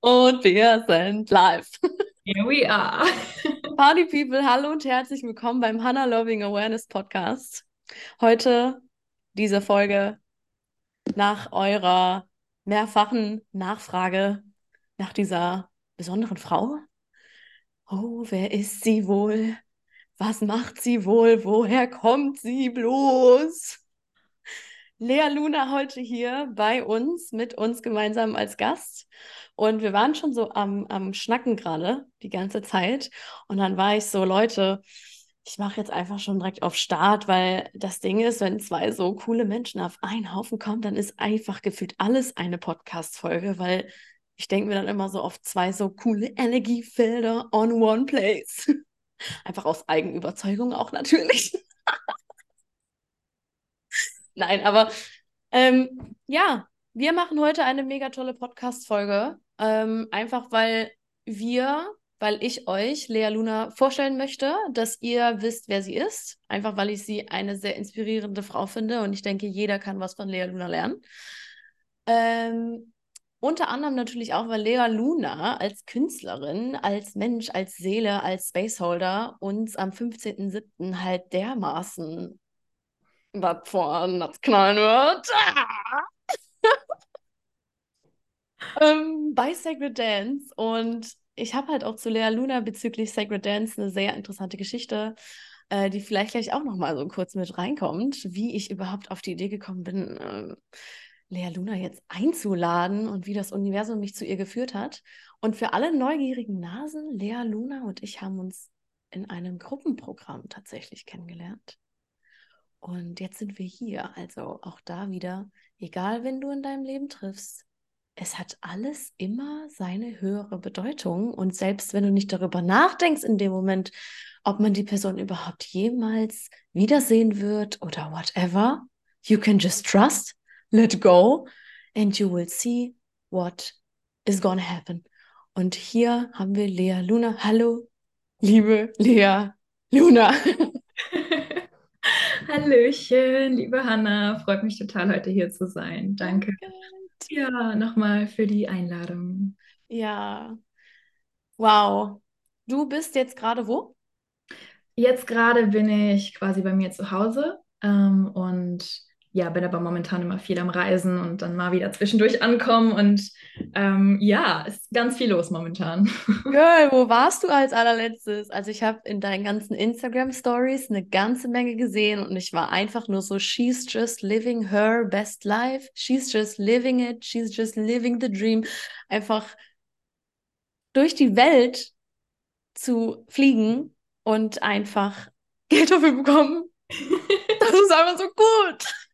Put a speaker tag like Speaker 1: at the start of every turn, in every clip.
Speaker 1: Und wir sind live.
Speaker 2: Here we are.
Speaker 1: Party People, hallo und herzlich willkommen beim Hannah Loving Awareness Podcast. Heute diese Folge nach eurer mehrfachen Nachfrage nach dieser besonderen Frau. Oh, wer ist sie wohl? Was macht sie wohl? Woher kommt sie bloß? Lea Luna heute hier bei uns, mit uns gemeinsam als Gast. Und wir waren schon so am, am Schnacken gerade die ganze Zeit. Und dann war ich so, Leute, ich mache jetzt einfach schon direkt auf Start, weil das Ding ist, wenn zwei so coole Menschen auf einen Haufen kommen, dann ist einfach gefühlt alles eine Podcast-Folge, weil ich denke mir dann immer so auf zwei so coole Energiefelder on one place. Einfach aus Eigenüberzeugung auch natürlich. Nein, aber ähm, ja, wir machen heute eine mega tolle Podcast-Folge. Ähm, einfach weil wir, weil ich euch, Lea Luna, vorstellen möchte, dass ihr wisst, wer sie ist. Einfach weil ich sie eine sehr inspirierende Frau finde und ich denke, jeder kann was von Lea Luna lernen. Ähm, unter anderem natürlich auch, weil Lea Luna als Künstlerin, als Mensch, als Seele, als Spaceholder uns am 15.07. halt dermaßen was vorn das knallen wird. ähm, bei Sacred Dance. Und ich habe halt auch zu Lea Luna bezüglich Sacred Dance eine sehr interessante Geschichte, äh, die vielleicht gleich auch noch mal so kurz mit reinkommt, wie ich überhaupt auf die Idee gekommen bin, äh, Lea Luna jetzt einzuladen und wie das Universum mich zu ihr geführt hat. Und für alle neugierigen Nasen, Lea Luna und ich haben uns in einem Gruppenprogramm tatsächlich kennengelernt. Und jetzt sind wir hier. Also auch da wieder, egal wenn du in deinem Leben triffst, es hat alles immer seine höhere Bedeutung. Und selbst wenn du nicht darüber nachdenkst in dem Moment, ob man die Person überhaupt jemals wiedersehen wird oder whatever, you can just trust, let go, and you will see what is gonna happen. Und hier haben wir Lea Luna. Hallo, liebe Lea Luna.
Speaker 2: Hallöchen, liebe Hanna. Freut mich total, heute hier zu sein. Danke. Ja, nochmal für die Einladung.
Speaker 1: Ja. Wow. Du bist jetzt gerade wo?
Speaker 2: Jetzt gerade bin ich quasi bei mir zu Hause ähm, und ja, bin aber momentan immer viel am Reisen und dann mal wieder zwischendurch ankommen und ähm, ja, ist ganz viel los momentan.
Speaker 1: Girl, wo warst du als allerletztes? Also ich habe in deinen ganzen Instagram-Stories eine ganze Menge gesehen und ich war einfach nur so, she's just living her best life, she's just living it, she's just living the dream. Einfach durch die Welt zu fliegen und einfach Geld dafür bekommen. Das ist einfach so gut.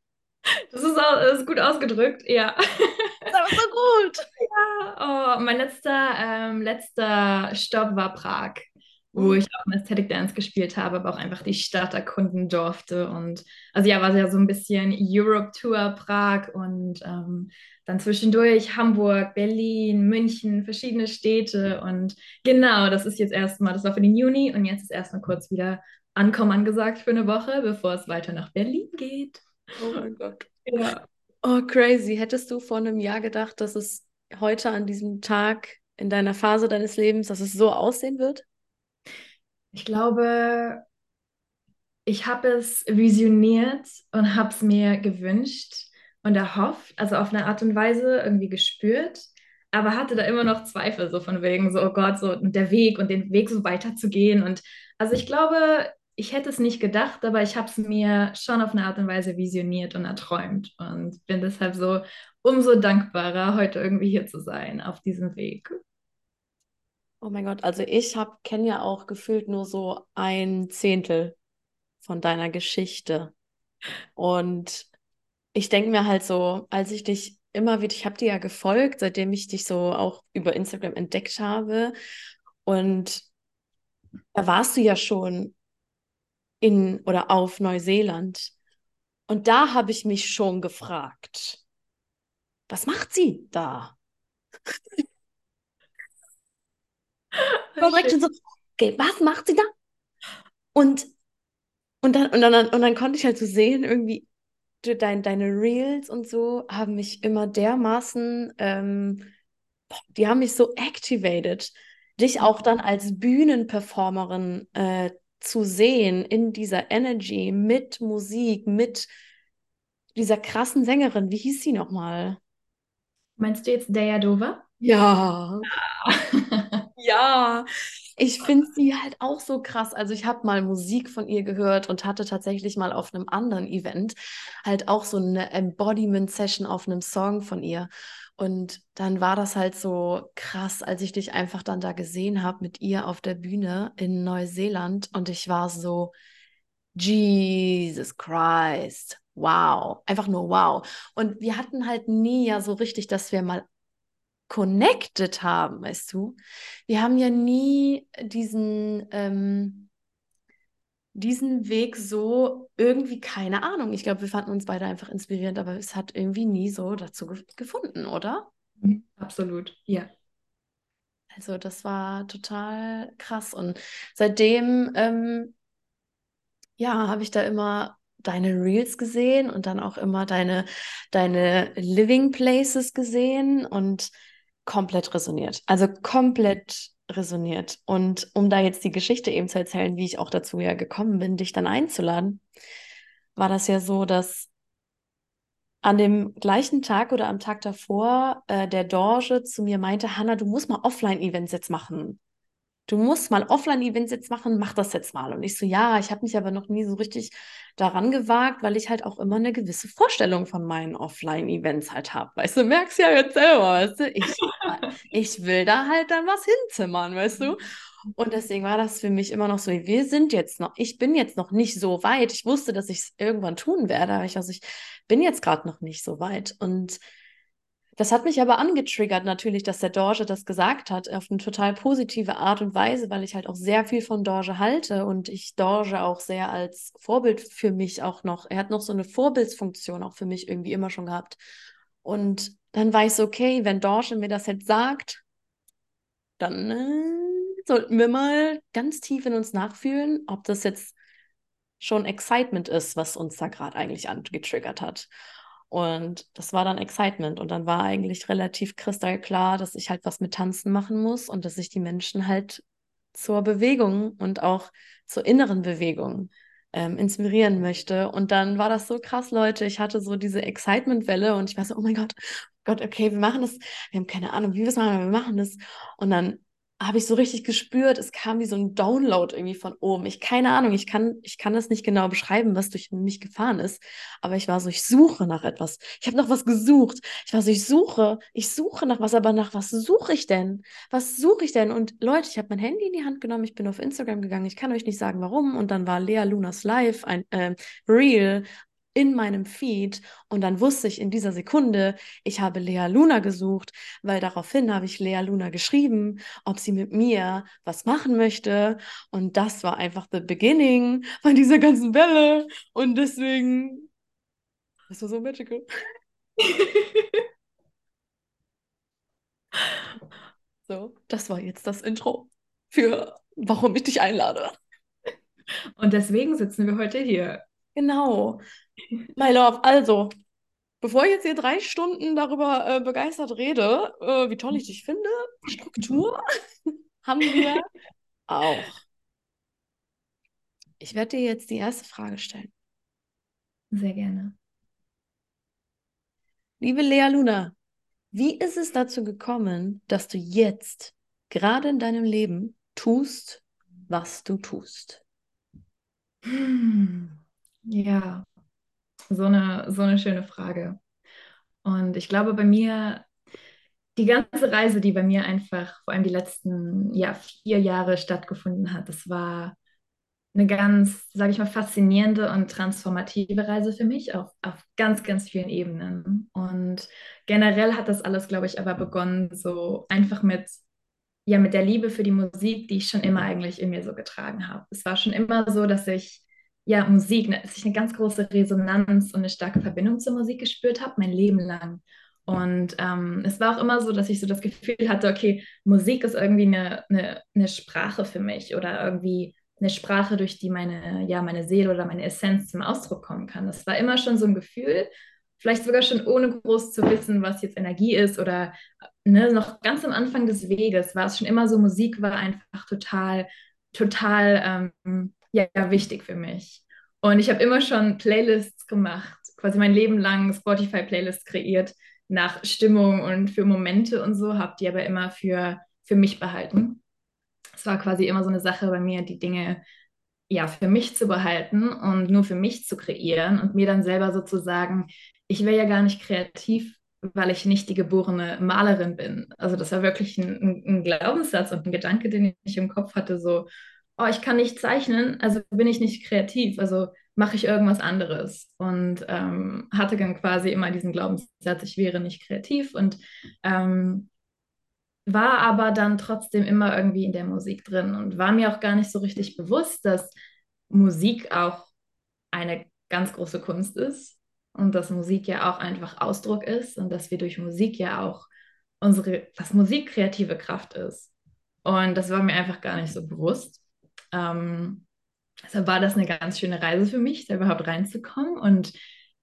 Speaker 2: Das ist, auch, das ist gut ausgedrückt, ja.
Speaker 1: Das ist aber so gut.
Speaker 2: Ja, oh, mein letzter, ähm, letzter Stopp war Prag, wo mhm. ich auch in Aesthetic Dance gespielt habe, aber auch einfach die Stadt erkunden durfte. Und also ja, war ja so ein bisschen Europe Tour Prag und ähm, dann zwischendurch Hamburg, Berlin, München, verschiedene Städte. Und genau, das ist jetzt erstmal, das war für den Juni und jetzt ist erstmal kurz wieder Ankommen angesagt für eine Woche, bevor es weiter nach Berlin geht.
Speaker 1: Oh mein Gott. Ja. Oh, crazy. Hättest du vor einem Jahr gedacht, dass es heute an diesem Tag in deiner Phase deines Lebens, dass es so aussehen wird?
Speaker 2: Ich glaube, ich habe es visioniert und habe es mir gewünscht und erhofft, also auf eine Art und Weise irgendwie gespürt, aber hatte da immer noch Zweifel, so von wegen, so, oh Gott, so der Weg und den Weg so weiterzugehen. Und also ich glaube, ich hätte es nicht gedacht, aber ich habe es mir schon auf eine Art und Weise visioniert und erträumt und bin deshalb so umso dankbarer, heute irgendwie hier zu sein auf diesem Weg.
Speaker 1: Oh mein Gott, also ich kenne ja auch gefühlt nur so ein Zehntel von deiner Geschichte. Und ich denke mir halt so, als ich dich immer wieder, ich habe dir ja gefolgt, seitdem ich dich so auch über Instagram entdeckt habe. Und da warst du ja schon in oder auf Neuseeland. Und da habe ich mich schon gefragt, was macht sie da? so, okay, was macht sie da? Und, und, dann, und, dann, und dann konnte ich halt so sehen, irgendwie, dein, deine Reels und so haben mich immer dermaßen ähm, die haben mich so activated, dich auch dann als Bühnenperformerin äh, zu sehen in dieser Energy mit Musik, mit dieser krassen Sängerin. Wie hieß sie nochmal?
Speaker 2: Meinst du jetzt Daya Dova?
Speaker 1: Ja. Ja, ich finde sie halt auch so krass. Also ich habe mal Musik von ihr gehört und hatte tatsächlich mal auf einem anderen Event halt auch so eine Embodiment-Session auf einem Song von ihr. Und dann war das halt so krass, als ich dich einfach dann da gesehen habe mit ihr auf der Bühne in Neuseeland. Und ich war so, Jesus Christ, wow, einfach nur wow. Und wir hatten halt nie ja so richtig, dass wir mal connected haben, weißt du. Wir haben ja nie diesen, ähm, diesen Weg so irgendwie, keine Ahnung. Ich glaube, wir fanden uns beide einfach inspirierend, aber es hat irgendwie nie so dazu ge gefunden, oder?
Speaker 2: Mhm, absolut, ja.
Speaker 1: Also das war total krass. Und seitdem, ähm, ja, habe ich da immer deine Reels gesehen und dann auch immer deine, deine Living Places gesehen und komplett resoniert. Also komplett resoniert. Und um da jetzt die Geschichte eben zu erzählen, wie ich auch dazu ja gekommen bin, dich dann einzuladen, war das ja so, dass an dem gleichen Tag oder am Tag davor äh, der Dorje zu mir meinte, Hanna, du musst mal Offline-Events jetzt machen du musst mal Offline-Events jetzt machen, mach das jetzt mal. Und ich so, ja, ich habe mich aber noch nie so richtig daran gewagt, weil ich halt auch immer eine gewisse Vorstellung von meinen Offline-Events halt habe. Weißt du, merkst ja jetzt selber, weißt du, ich, ich will da halt dann was hinzimmern, weißt du. Und deswegen war das für mich immer noch so, wir sind jetzt noch, ich bin jetzt noch nicht so weit. Ich wusste, dass ich es irgendwann tun werde, aber ich, also ich bin jetzt gerade noch nicht so weit. Und das hat mich aber angetriggert natürlich, dass der Dorje das gesagt hat, auf eine total positive Art und Weise, weil ich halt auch sehr viel von Dorje halte und ich Dorje auch sehr als Vorbild für mich auch noch, er hat noch so eine Vorbildsfunktion auch für mich irgendwie immer schon gehabt. Und dann war ich so, okay, wenn Dorje mir das jetzt sagt, dann äh, sollten wir mal ganz tief in uns nachfühlen, ob das jetzt schon Excitement ist, was uns da gerade eigentlich angetriggert hat. Und das war dann Excitement. Und dann war eigentlich relativ kristallklar, dass ich halt was mit Tanzen machen muss und dass ich die Menschen halt zur Bewegung und auch zur inneren Bewegung ähm, inspirieren möchte. Und dann war das so krass, Leute. Ich hatte so diese Excitement-Welle und ich war so, oh mein Gott, Gott, okay, wir machen das. Wir haben keine Ahnung, wie wir es machen, aber wir machen das. Und dann habe ich so richtig gespürt, es kam wie so ein Download irgendwie von oben. Ich keine Ahnung, ich kann, ich kann das nicht genau beschreiben, was durch mich gefahren ist. Aber ich war so, ich suche nach etwas. Ich habe nach was gesucht. Ich war so, ich suche, ich suche nach was, aber nach was suche ich denn? Was suche ich denn? Und Leute, ich habe mein Handy in die Hand genommen, ich bin auf Instagram gegangen. Ich kann euch nicht sagen, warum. Und dann war Lea Lunas Live ein äh, Reel in meinem Feed und dann wusste ich in dieser Sekunde, ich habe Lea Luna gesucht, weil daraufhin habe ich Lea Luna geschrieben, ob sie mit mir was machen möchte und das war einfach the beginning von dieser ganzen Welle und deswegen das war so magical. so, das war jetzt das Intro für warum ich dich einlade.
Speaker 2: Und deswegen sitzen wir heute hier.
Speaker 1: Genau. My Love, also, bevor ich jetzt hier drei Stunden darüber äh, begeistert rede, äh, wie toll ich dich finde, Struktur haben wir auch. Ich werde dir jetzt die erste Frage stellen.
Speaker 2: Sehr gerne.
Speaker 1: Liebe Lea Luna, wie ist es dazu gekommen, dass du jetzt gerade in deinem Leben tust, was du tust?
Speaker 2: Hm. Ja, so eine, so eine schöne Frage. Und ich glaube, bei mir, die ganze Reise, die bei mir einfach vor allem die letzten ja, vier Jahre stattgefunden hat, das war eine ganz, sage ich mal, faszinierende und transformative Reise für mich auf, auf ganz, ganz vielen Ebenen. Und generell hat das alles, glaube ich, aber begonnen so einfach mit, ja, mit der Liebe für die Musik, die ich schon immer eigentlich in mir so getragen habe. Es war schon immer so, dass ich ja, Musik, ne, dass ich eine ganz große Resonanz und eine starke Verbindung zur Musik gespürt habe, mein Leben lang. Und ähm, es war auch immer so, dass ich so das Gefühl hatte, okay, Musik ist irgendwie eine, eine, eine Sprache für mich oder irgendwie eine Sprache, durch die meine, ja, meine Seele oder meine Essenz zum Ausdruck kommen kann. Das war immer schon so ein Gefühl vielleicht sogar schon ohne groß zu wissen, was jetzt Energie ist oder ne, noch ganz am Anfang des Weges war es schon immer so, Musik war einfach total, total ähm, ja, wichtig für mich. Und ich habe immer schon Playlists gemacht, quasi mein Leben lang Spotify-Playlists kreiert nach Stimmung und für Momente und so, habe die aber immer für, für mich behalten. Es war quasi immer so eine Sache bei mir, die Dinge ja für mich zu behalten und nur für mich zu kreieren und mir dann selber sozusagen, ich wäre ja gar nicht kreativ, weil ich nicht die geborene Malerin bin. Also das war wirklich ein, ein, Glaubenssatz und ein Gedanke, den ich im Kopf hatte, so, oh, ich kann nicht zeichnen, also bin ich nicht kreativ, also mache ich irgendwas anderes. Und ähm, hatte dann quasi immer diesen Glaubenssatz, ich wäre nicht kreativ und ähm, war aber dann trotzdem immer irgendwie in der Musik drin und war mir auch gar nicht so richtig bewusst, dass Musik auch eine ganz große Kunst ist und dass Musik ja auch einfach Ausdruck ist und dass wir durch Musik ja auch unsere, dass Musik kreative Kraft ist. Und das war mir einfach gar nicht so bewusst. Ähm, deshalb war das eine ganz schöne Reise für mich, da überhaupt reinzukommen und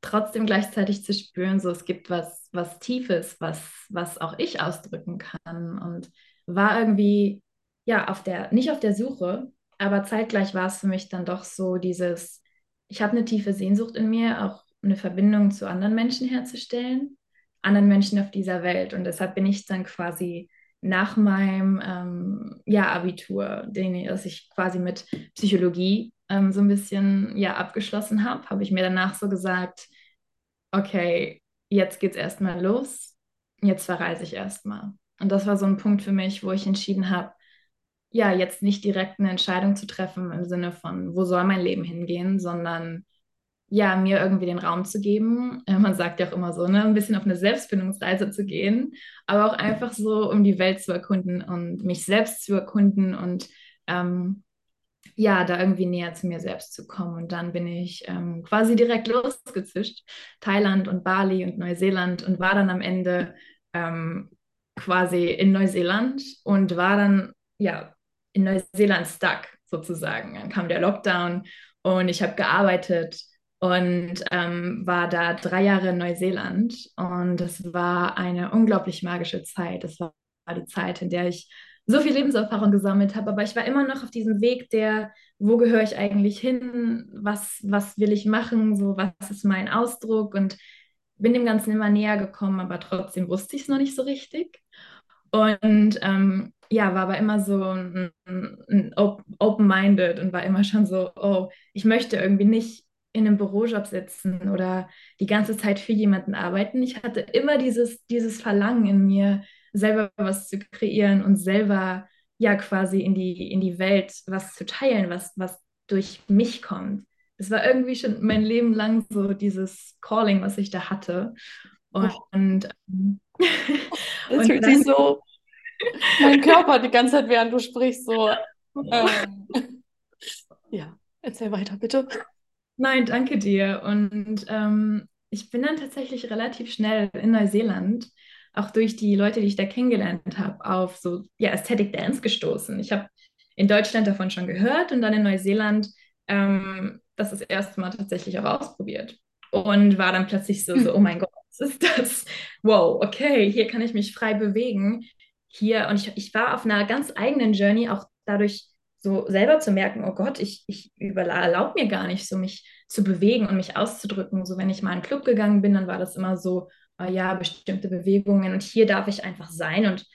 Speaker 2: trotzdem gleichzeitig zu spüren, so es gibt was, was Tiefes, was, was auch ich ausdrücken kann. Und war irgendwie, ja, auf der, nicht auf der Suche, aber zeitgleich war es für mich dann doch so dieses, ich habe eine tiefe Sehnsucht in mir, auch eine Verbindung zu anderen Menschen herzustellen, anderen Menschen auf dieser Welt. Und deshalb bin ich dann quasi nach meinem ähm, ja, Abitur, den das ich quasi mit Psychologie ähm, so ein bisschen ja, abgeschlossen habe, habe ich mir danach so gesagt, okay, jetzt geht's erstmal los, jetzt verreise ich erstmal. Und das war so ein Punkt für mich, wo ich entschieden habe, ja, jetzt nicht direkt eine Entscheidung zu treffen im Sinne von, wo soll mein Leben hingehen, sondern ja, mir irgendwie den Raum zu geben. Äh, man sagt ja auch immer so, ne, ein bisschen auf eine Selbstfindungsreise zu gehen, aber auch einfach so, um die Welt zu erkunden und mich selbst zu erkunden und ähm, ja, da irgendwie näher zu mir selbst zu kommen. Und dann bin ich ähm, quasi direkt losgezischt, Thailand und Bali und Neuseeland und war dann am Ende ähm, quasi in Neuseeland und war dann ja in Neuseeland stuck sozusagen. Dann kam der Lockdown und ich habe gearbeitet und ähm, war da drei Jahre in Neuseeland und es war eine unglaublich magische Zeit. Es war die Zeit, in der ich so viel Lebenserfahrung gesammelt habe, aber ich war immer noch auf diesem Weg der, wo gehöre ich eigentlich hin, was, was will ich machen, so was ist mein Ausdruck und bin dem Ganzen immer näher gekommen, aber trotzdem wusste ich es noch nicht so richtig. Und ähm, ja, war aber immer so open-minded und war immer schon so, oh, ich möchte irgendwie nicht in einem Bürojob sitzen oder die ganze Zeit für jemanden arbeiten. Ich hatte immer dieses, dieses Verlangen in mir, selber was zu kreieren und selber ja quasi in die, in die Welt was zu teilen, was, was durch mich kommt. Es war irgendwie schon mein Leben lang so dieses Calling, was ich da hatte. Und, und
Speaker 1: es fühlt sich so, mein Körper die ganze Zeit, während du sprichst, so. Ähm, ja, erzähl weiter, bitte.
Speaker 2: Nein, danke dir. Und ähm, ich bin dann tatsächlich relativ schnell in Neuseeland auch durch die Leute, die ich da kennengelernt habe, auf so ja, Aesthetic Dance gestoßen. Ich habe in Deutschland davon schon gehört und dann in Neuseeland ähm, das das erste Mal tatsächlich auch ausprobiert. Und war dann plötzlich so, so, oh mein Gott, was ist das? Wow, okay, hier kann ich mich frei bewegen. Hier, und ich, ich war auf einer ganz eigenen Journey, auch dadurch so selber zu merken, oh Gott, ich, ich erlaube mir gar nicht, so mich zu bewegen und mich auszudrücken. So, wenn ich mal in einen Club gegangen bin, dann war das immer so, äh, ja, bestimmte Bewegungen und hier darf ich einfach sein und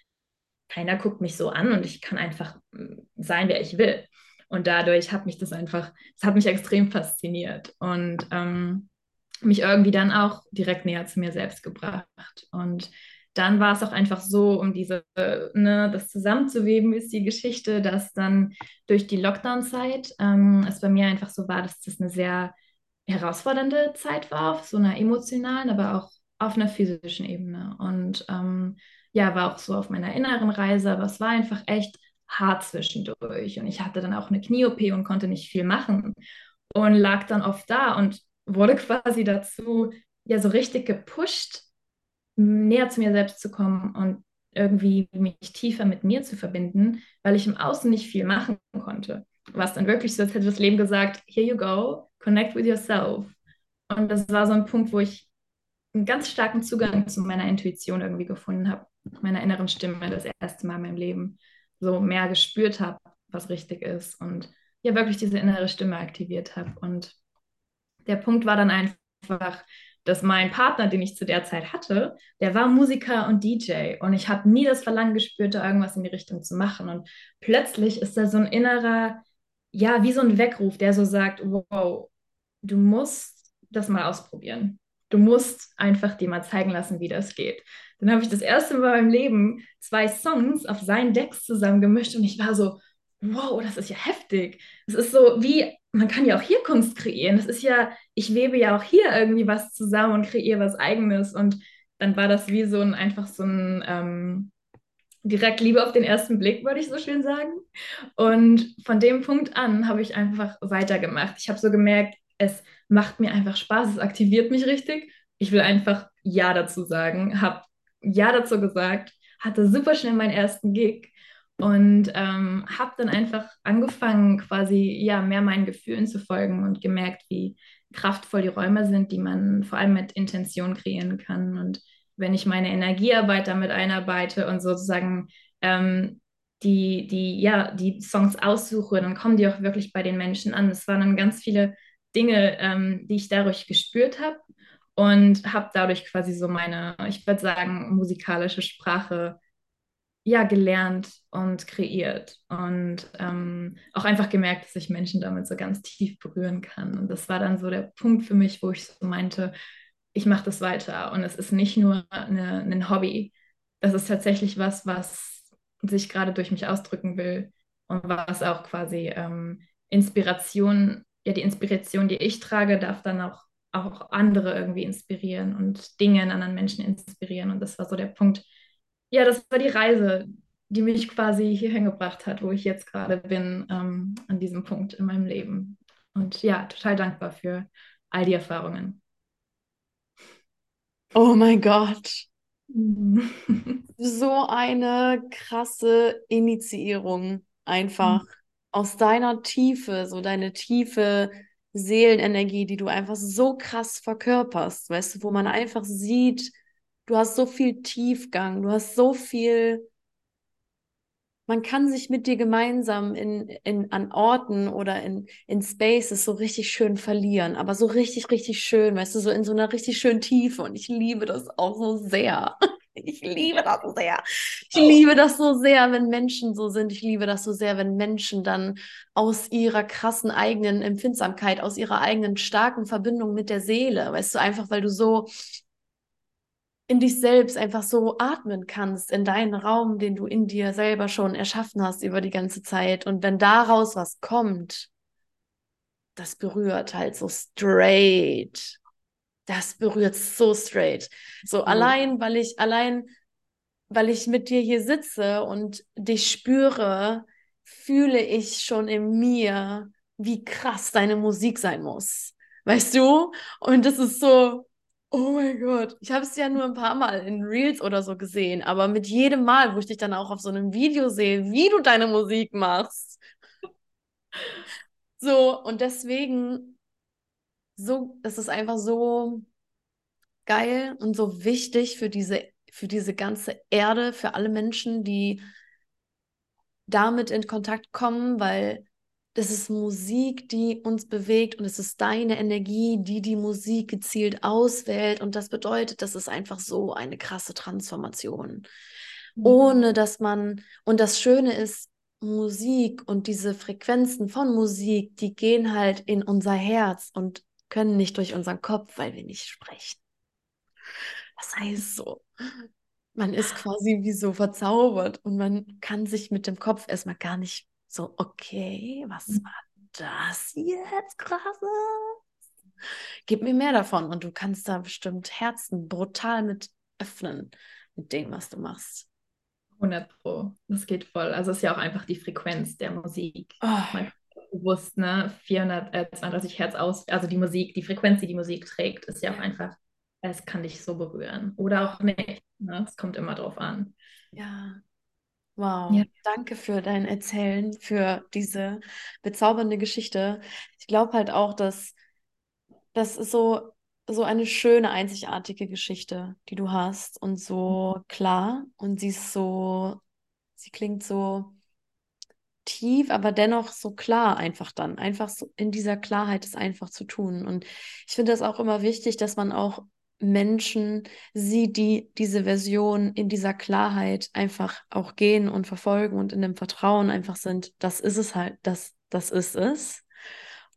Speaker 2: keiner guckt mich so an und ich kann einfach mm, sein, wer ich will. Und dadurch hat mich das einfach, das hat mich extrem fasziniert und ähm, mich irgendwie dann auch direkt näher zu mir selbst gebracht. Und dann war es auch einfach so, um diese, ne, das zusammenzuweben, ist die Geschichte, dass dann durch die Lockdown-Zeit ähm, es bei mir einfach so war, dass das eine sehr herausfordernde Zeit war, auf so einer emotionalen, aber auch auf einer physischen Ebene. Und ähm, ja, war auch so auf meiner inneren Reise, aber es war einfach echt hart zwischendurch. Und ich hatte dann auch eine Knie-OP und konnte nicht viel machen und lag dann oft da und wurde quasi dazu ja so richtig gepusht, näher zu mir selbst zu kommen und irgendwie mich tiefer mit mir zu verbinden, weil ich im Außen nicht viel machen konnte. Was dann wirklich so, als hätte das Leben gesagt, here you go, connect with yourself. Und das war so ein Punkt, wo ich einen ganz starken Zugang zu meiner Intuition irgendwie gefunden habe, meiner inneren Stimme das erste Mal in meinem Leben so mehr gespürt habe, was richtig ist und ja wirklich diese innere Stimme aktiviert habe. Und der Punkt war dann einfach, dass mein Partner, den ich zu der Zeit hatte, der war Musiker und DJ und ich habe nie das Verlangen gespürt, da irgendwas in die Richtung zu machen. Und plötzlich ist da so ein innerer, ja, wie so ein Weckruf, der so sagt, wow, du musst das mal ausprobieren. Du musst einfach dir mal zeigen lassen, wie das geht. Dann habe ich das erste Mal meinem Leben zwei Songs auf seinen Decks zusammengemischt und ich war so, wow, das ist ja heftig. Es ist so wie, man kann ja auch hier Kunst kreieren. Das ist ja, ich webe ja auch hier irgendwie was zusammen und kreiere was Eigenes. Und dann war das wie so ein, einfach so ein, ähm, direkt Liebe auf den ersten Blick, würde ich so schön sagen. Und von dem Punkt an habe ich einfach weitergemacht. Ich habe so gemerkt, es macht mir einfach Spaß, es aktiviert mich richtig. Ich will einfach Ja dazu sagen, habe Ja dazu gesagt, hatte super schnell meinen ersten Gig und ähm, habe dann einfach angefangen, quasi ja mehr meinen Gefühlen zu folgen und gemerkt, wie kraftvoll die Räume sind, die man vor allem mit Intention kreieren kann. Und wenn ich meine Energiearbeit damit einarbeite und sozusagen ähm, die, die, ja, die Songs aussuche, dann kommen die auch wirklich bei den Menschen an. Es waren dann ganz viele Dinge, ähm, die ich dadurch gespürt habe und habe dadurch quasi so meine, ich würde sagen, musikalische Sprache ja gelernt und kreiert und ähm, auch einfach gemerkt, dass ich Menschen damit so ganz tief berühren kann. Und das war dann so der Punkt für mich, wo ich so meinte, ich mache das weiter und es ist nicht nur eine, ein Hobby, das ist tatsächlich was, was sich gerade durch mich ausdrücken will und was auch quasi ähm, Inspiration ja, die Inspiration, die ich trage, darf dann auch, auch andere irgendwie inspirieren und Dinge in anderen Menschen inspirieren. Und das war so der Punkt. Ja, das war die Reise, die mich quasi hierhin gebracht hat, wo ich jetzt gerade bin, ähm, an diesem Punkt in meinem Leben. Und ja, total dankbar für all die Erfahrungen.
Speaker 1: Oh mein Gott. so eine krasse Initiierung einfach. Mhm aus deiner Tiefe, so deine tiefe Seelenenergie, die du einfach so krass verkörperst, weißt du, wo man einfach sieht, du hast so viel Tiefgang, du hast so viel, man kann sich mit dir gemeinsam in, in, an Orten oder in, in Spaces so richtig schön verlieren, aber so richtig, richtig schön, weißt du, so in so einer richtig schönen Tiefe und ich liebe das auch so sehr. Ich liebe das so sehr. Ich liebe das so sehr, wenn Menschen so sind. Ich liebe das so sehr, wenn Menschen dann aus ihrer krassen eigenen Empfindsamkeit, aus ihrer eigenen starken Verbindung mit der Seele, weißt du, einfach weil du so in dich selbst einfach so atmen kannst, in deinen Raum, den du in dir selber schon erschaffen hast über die ganze Zeit. Und wenn daraus was kommt, das berührt halt so straight das berührt so straight. So mhm. allein, weil ich, allein, weil ich mit dir hier sitze und dich spüre, fühle ich schon in mir, wie krass deine Musik sein muss. Weißt du? Und das ist so, oh mein Gott. Ich habe es ja nur ein paar Mal in Reels oder so gesehen, aber mit jedem Mal, wo ich dich dann auch auf so einem Video sehe, wie du deine Musik machst. So, und deswegen so, es ist einfach so geil und so wichtig für diese, für diese ganze Erde, für alle Menschen, die damit in Kontakt kommen, weil das ist Musik, die uns bewegt und es ist deine Energie, die die Musik gezielt auswählt und das bedeutet, das ist einfach so eine krasse Transformation. Mhm. Ohne dass man, und das Schöne ist, Musik und diese Frequenzen von Musik, die gehen halt in unser Herz und können nicht durch unseren Kopf, weil wir nicht sprechen. Das heißt so, man ist quasi wie so verzaubert und man kann sich mit dem Kopf erstmal gar nicht so, okay, was mhm. war das jetzt krasses? Gib mir mehr davon und du kannst da bestimmt Herzen brutal mit öffnen mit dem, was du machst.
Speaker 2: 100 Pro, das geht voll. Also es ist ja auch einfach die Frequenz der Musik. Oh. Bewusst, ne, 432 Hertz aus, also die Musik, die Frequenz, die die Musik trägt, ist ja auch einfach, es kann dich so berühren. Oder auch nicht, ne? es kommt immer drauf an.
Speaker 1: Ja, Wow, ja. danke für dein Erzählen, für diese bezaubernde Geschichte. Ich glaube halt auch, dass das ist so, so eine schöne, einzigartige Geschichte, die du hast und so klar und sie ist so, sie klingt so tief, aber dennoch so klar einfach dann, einfach so in dieser Klarheit es einfach zu tun. Und ich finde das auch immer wichtig, dass man auch Menschen sieht, die diese Version in dieser Klarheit einfach auch gehen und verfolgen und in dem Vertrauen einfach sind, das ist es halt, das, das ist es.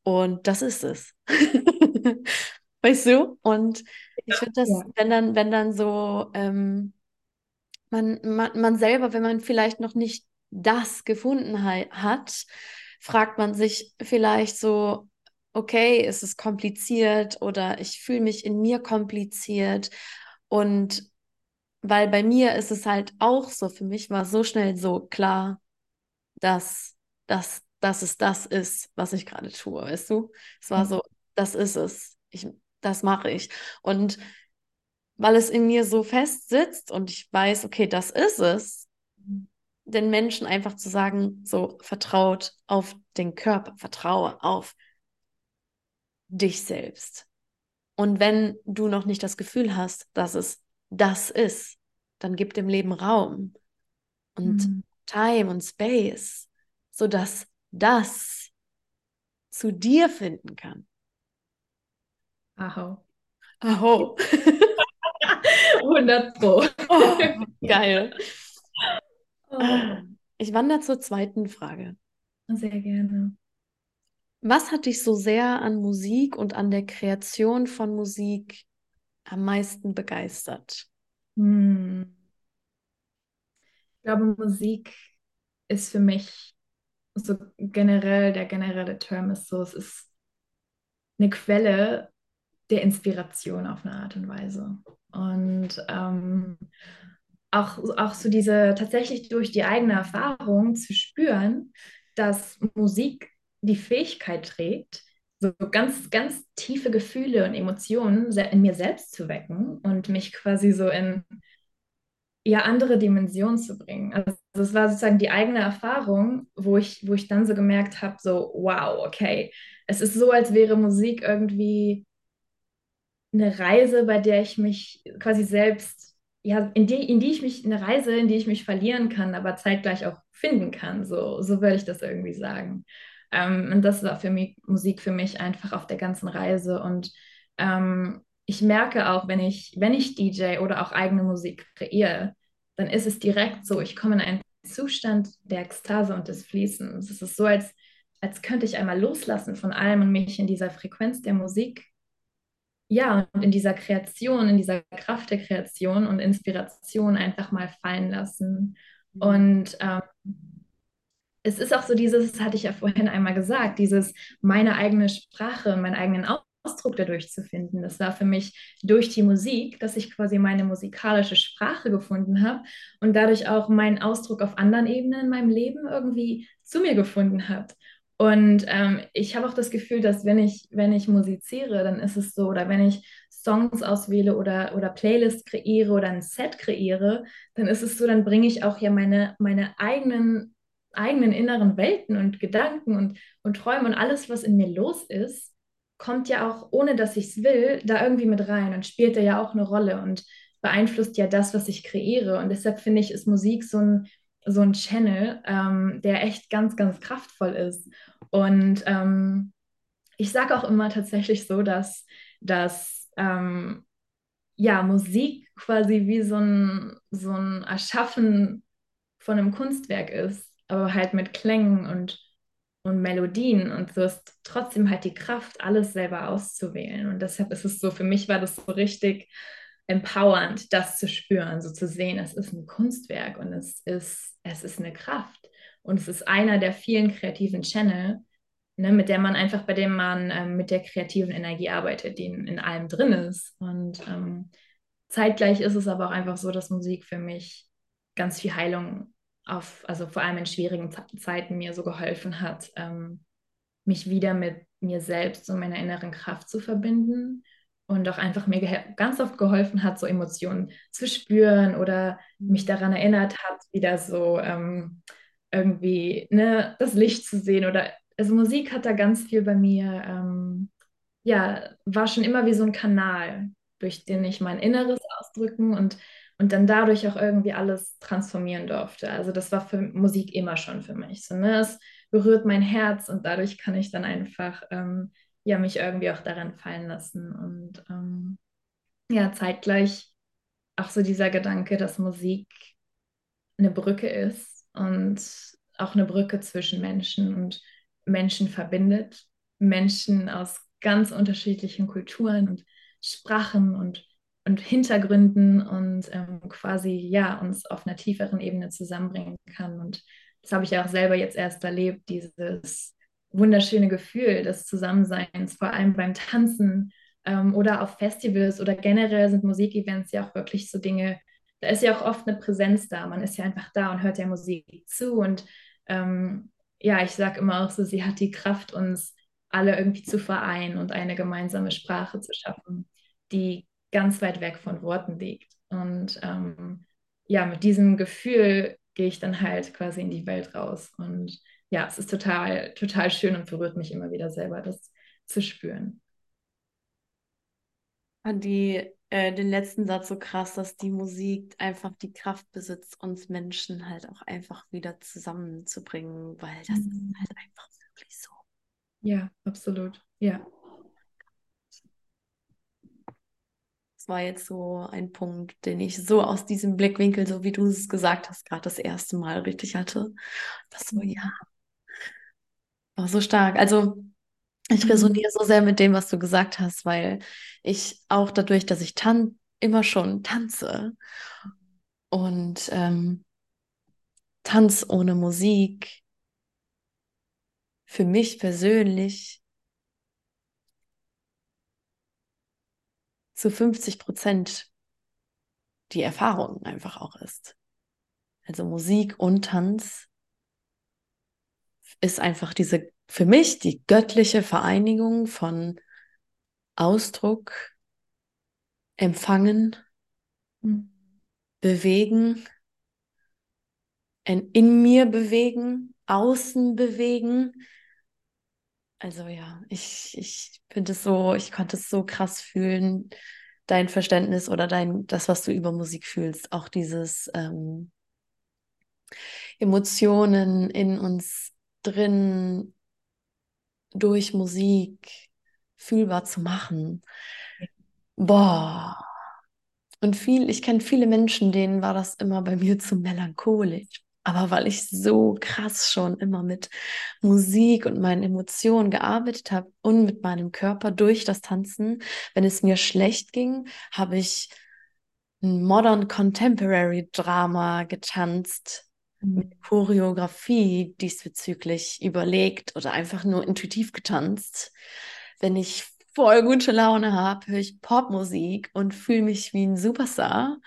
Speaker 1: Und das ist es. weißt du? Und ich finde das, ja. wenn dann, wenn dann so ähm, man, man, man selber, wenn man vielleicht noch nicht das gefunden hat, fragt man sich vielleicht so, okay, ist es kompliziert oder ich fühle mich in mir kompliziert und weil bei mir ist es halt auch so, für mich war so schnell so klar, dass, dass, dass es das ist, was ich gerade tue, weißt du? Es war so, das ist es. Ich, das mache ich. Und weil es in mir so fest sitzt und ich weiß, okay, das ist es, den Menschen einfach zu sagen, so vertraut auf den Körper, vertraue auf dich selbst. Und wenn du noch nicht das Gefühl hast, dass es das ist, dann gib dem Leben Raum und mhm. Time und Space, sodass das zu dir finden kann.
Speaker 2: Aho.
Speaker 1: Aho.
Speaker 2: 100 Pro.
Speaker 1: Oh, geil. Oh. Ich wandere zur zweiten Frage.
Speaker 2: Sehr gerne.
Speaker 1: Was hat dich so sehr an Musik und an der Kreation von Musik am meisten begeistert?
Speaker 2: Hm. Ich glaube, Musik ist für mich so generell, der generelle Term ist so, es ist eine Quelle der Inspiration auf eine Art und Weise. Und ähm, auch, auch so diese tatsächlich durch die eigene Erfahrung zu spüren, dass Musik die Fähigkeit trägt, so ganz, ganz tiefe Gefühle und Emotionen in mir selbst zu wecken und mich quasi so in ja andere Dimensionen zu bringen. Also es war sozusagen die eigene Erfahrung, wo ich, wo ich dann so gemerkt habe, so wow, okay, es ist so, als wäre Musik irgendwie eine Reise, bei der ich mich quasi selbst, ja, in die, in die ich mich, eine Reise, in die ich mich verlieren kann, aber zeitgleich auch finden kann. So, so würde ich das irgendwie sagen. Ähm, und das war für mich Musik für mich einfach auf der ganzen Reise. Und ähm, ich merke auch, wenn ich, wenn ich DJ oder auch eigene Musik kreiere, dann ist es direkt so, ich komme in einen Zustand der Ekstase und des Fließens. Es ist so, als, als könnte ich einmal loslassen von allem und mich in dieser Frequenz der Musik ja, und in dieser Kreation, in dieser Kraft der Kreation und Inspiration einfach mal fallen lassen. Mhm. Und ähm, es ist auch so dieses, das hatte ich ja vorhin einmal gesagt, dieses meine eigene Sprache meinen eigenen Ausdruck dadurch zu finden. Das war für mich durch die Musik, dass ich quasi meine musikalische Sprache gefunden habe und dadurch auch meinen Ausdruck auf anderen Ebenen in meinem Leben irgendwie zu mir gefunden habe. Und ähm, ich habe auch das Gefühl, dass wenn ich, wenn ich musiziere, dann ist es so, oder wenn ich Songs auswähle oder, oder Playlists kreiere oder ein Set kreiere, dann ist es so, dann bringe ich auch ja meine, meine eigenen, eigenen inneren Welten und Gedanken und, und Träume und alles, was in mir los ist, kommt ja auch, ohne dass ich es will, da irgendwie mit rein und spielt da ja auch eine Rolle und beeinflusst ja das, was ich kreiere. Und deshalb finde ich, ist Musik so ein so ein Channel, ähm, der echt ganz, ganz kraftvoll ist. Und ähm, ich sage auch immer tatsächlich so, dass, dass ähm, ja, Musik quasi wie so ein, so ein Erschaffen von einem Kunstwerk ist, aber halt mit Klängen und, und Melodien und du hast trotzdem halt die Kraft, alles selber auszuwählen. Und deshalb ist es so, für mich war das so richtig empowernd, das zu spüren, so zu sehen, es ist ein Kunstwerk und es ist, es ist eine Kraft. Und es ist einer der vielen kreativen Channel, ne, mit der man einfach, bei dem man ähm, mit der kreativen Energie arbeitet, die in, in allem drin ist. Und ähm, zeitgleich ist es aber auch einfach so, dass Musik für mich ganz viel Heilung auf, also vor allem in schwierigen Zeiten mir so geholfen hat, ähm, mich wieder mit mir selbst und meiner inneren Kraft zu verbinden und auch einfach mir ganz oft geholfen hat, so Emotionen zu spüren oder mich mhm. daran erinnert hat, wieder so ähm, irgendwie ne, das Licht zu sehen oder also Musik hat da ganz viel bei mir ähm, ja, war schon immer wie so ein Kanal, durch den ich mein Inneres ausdrücken und, und dann dadurch auch irgendwie alles transformieren durfte. Also das war für Musik immer schon für mich. So, ne? Es berührt mein Herz und dadurch kann ich dann einfach ähm, ja, mich irgendwie auch daran fallen lassen. Und ähm, ja, zeitgleich auch so dieser Gedanke, dass Musik eine Brücke ist und auch eine Brücke zwischen Menschen und Menschen verbindet. Menschen aus ganz unterschiedlichen Kulturen und Sprachen und, und Hintergründen und ähm, quasi ja uns auf einer tieferen Ebene zusammenbringen kann. Und das habe ich auch selber jetzt erst erlebt, dieses wunderschöne Gefühl des Zusammenseins, vor allem beim Tanzen ähm, oder auf Festivals oder generell sind Musikevents ja auch wirklich so Dinge, da ist ja auch oft eine Präsenz da. Man ist ja einfach da und hört der Musik zu. Und ähm, ja, ich sage immer auch so, sie hat die Kraft, uns alle irgendwie zu vereinen und eine gemeinsame Sprache zu schaffen, die ganz weit weg von Worten liegt. Und ähm, ja, mit diesem Gefühl gehe ich dann halt quasi in die Welt raus. Und ja, es ist total, total schön und berührt mich immer wieder selber, das zu spüren.
Speaker 1: Die, äh, den letzten Satz so krass, dass die Musik einfach die Kraft besitzt, uns Menschen halt auch einfach wieder zusammenzubringen, weil das mhm. ist halt einfach wirklich so.
Speaker 2: Ja, absolut. Ja.
Speaker 1: Das war jetzt so ein Punkt, den ich so aus diesem Blickwinkel, so wie du es gesagt hast, gerade das erste Mal richtig hatte. Das so, ja, war so stark. Also ich mhm. resoniere so sehr mit dem, was du gesagt hast, weil ich auch dadurch, dass ich tan immer schon tanze und ähm, Tanz ohne Musik für mich persönlich zu 50 Prozent die Erfahrung einfach auch ist. Also Musik und Tanz ist einfach diese, für mich die göttliche Vereinigung von Ausdruck, Empfangen, mhm. Bewegen, in, in mir bewegen, außen bewegen. Also ja, ich, ich finde es so, ich konnte es so krass fühlen, dein Verständnis oder dein, das, was du über Musik fühlst, auch dieses ähm, Emotionen in uns drin durch Musik fühlbar zu machen. Boah. Und viel, ich kenne viele Menschen, denen war das immer bei mir zu melancholisch. Aber weil ich so krass schon immer mit Musik und meinen Emotionen gearbeitet habe und mit meinem Körper durch das Tanzen, wenn es mir schlecht ging, habe ich ein Modern Contemporary Drama getanzt mit mhm. Choreografie diesbezüglich überlegt oder einfach nur intuitiv getanzt. Wenn ich voll gute Laune habe, höre ich Popmusik und fühle mich wie ein Superstar.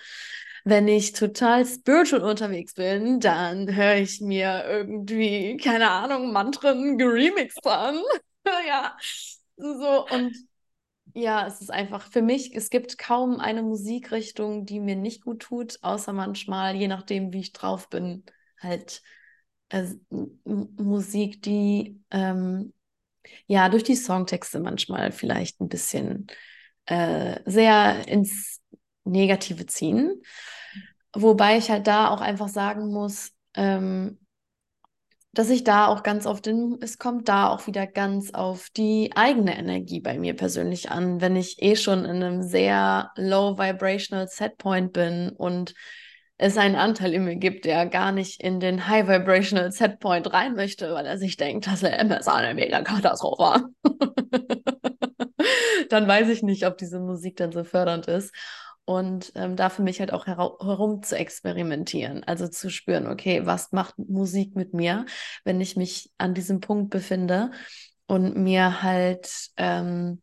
Speaker 1: Wenn ich total spiritual unterwegs bin, dann höre ich mir irgendwie, keine Ahnung, Mantren geremixed an. ja, so und ja, es ist einfach für mich, es gibt kaum eine Musikrichtung, die mir nicht gut tut, außer manchmal, je nachdem, wie ich drauf bin, halt äh, Musik, die ähm, ja durch die Songtexte manchmal vielleicht ein bisschen äh, sehr ins Negative ziehen. Wobei ich halt da auch einfach sagen muss, ähm, dass ich da auch ganz oft in, es kommt da auch wieder ganz auf die eigene Energie bei mir persönlich an, wenn ich eh schon in einem sehr low vibrational Setpoint bin und es einen Anteil in mir gibt, der gar nicht in den High Vibrational Setpoint rein möchte, weil er sich denkt, dass er MS eine mega Katastrophe war. dann weiß ich nicht, ob diese Musik dann so fördernd ist. Und ähm, da für mich halt auch herum zu experimentieren, also zu spüren, okay, was macht Musik mit mir, wenn ich mich an diesem Punkt befinde und mir halt ähm,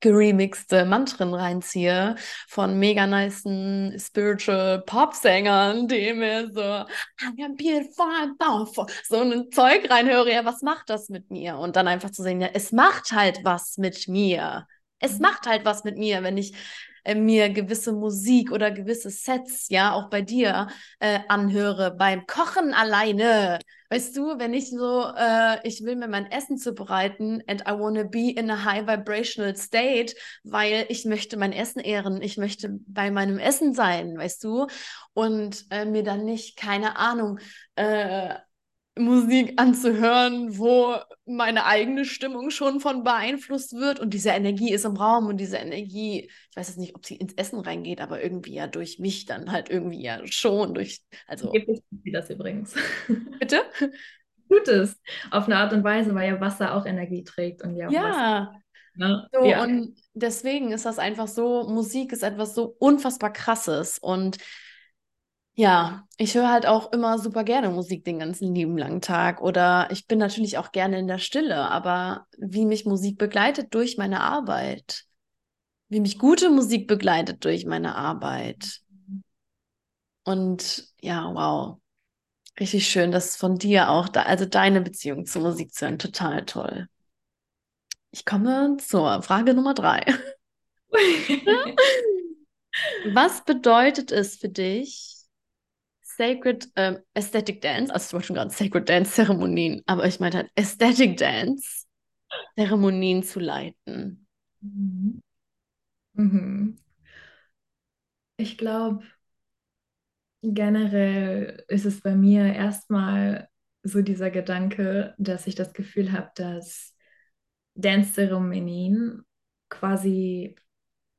Speaker 1: geremixte Mantren reinziehe von mega nicen spiritual Pop-Sängern, die mir so I am beautiful, I'm powerful, so ein Zeug reinhöre, ja, was macht das mit mir? Und dann einfach zu sehen, ja, es macht halt was mit mir. Es mhm. macht halt was mit mir, wenn ich äh, mir gewisse Musik oder gewisse Sets, ja, auch bei dir äh, anhöre, beim Kochen alleine. Weißt du, wenn ich so, äh, ich will mir mein Essen zubereiten and I wanna be in a high vibrational state, weil ich möchte mein Essen ehren, ich möchte bei meinem Essen sein, weißt du, und äh, mir dann nicht, keine Ahnung, äh, Musik anzuhören, wo meine eigene Stimmung schon von beeinflusst wird und diese Energie ist im Raum und diese Energie, ich weiß jetzt nicht, ob sie ins Essen reingeht, aber irgendwie ja durch mich dann halt irgendwie ja schon durch, also.
Speaker 2: Gibt es das übrigens?
Speaker 1: Bitte?
Speaker 2: Tut es. Auf eine Art und Weise, weil ja Wasser auch Energie trägt und ja.
Speaker 1: Ja. Ne? So, ja. und deswegen ist das einfach so, Musik ist etwas so unfassbar krasses und ja, ich höre halt auch immer super gerne Musik den ganzen lieben langen Tag. Oder ich bin natürlich auch gerne in der Stille, aber wie mich Musik begleitet durch meine Arbeit, wie mich gute Musik begleitet durch meine Arbeit. Und ja, wow. Richtig schön, dass von dir auch, da, also deine Beziehung zur Musik zu hören, total toll. Ich komme zur Frage Nummer drei. Was bedeutet es für dich, Sacred ähm, Aesthetic Dance, also ich wollte schon gerade Sacred Dance Zeremonien, aber ich meinte halt Aesthetic Dance Zeremonien zu leiten.
Speaker 2: Mhm. Mhm. Ich glaube, generell ist es bei mir erstmal so dieser Gedanke, dass ich das Gefühl habe, dass Dance-Zeremonien quasi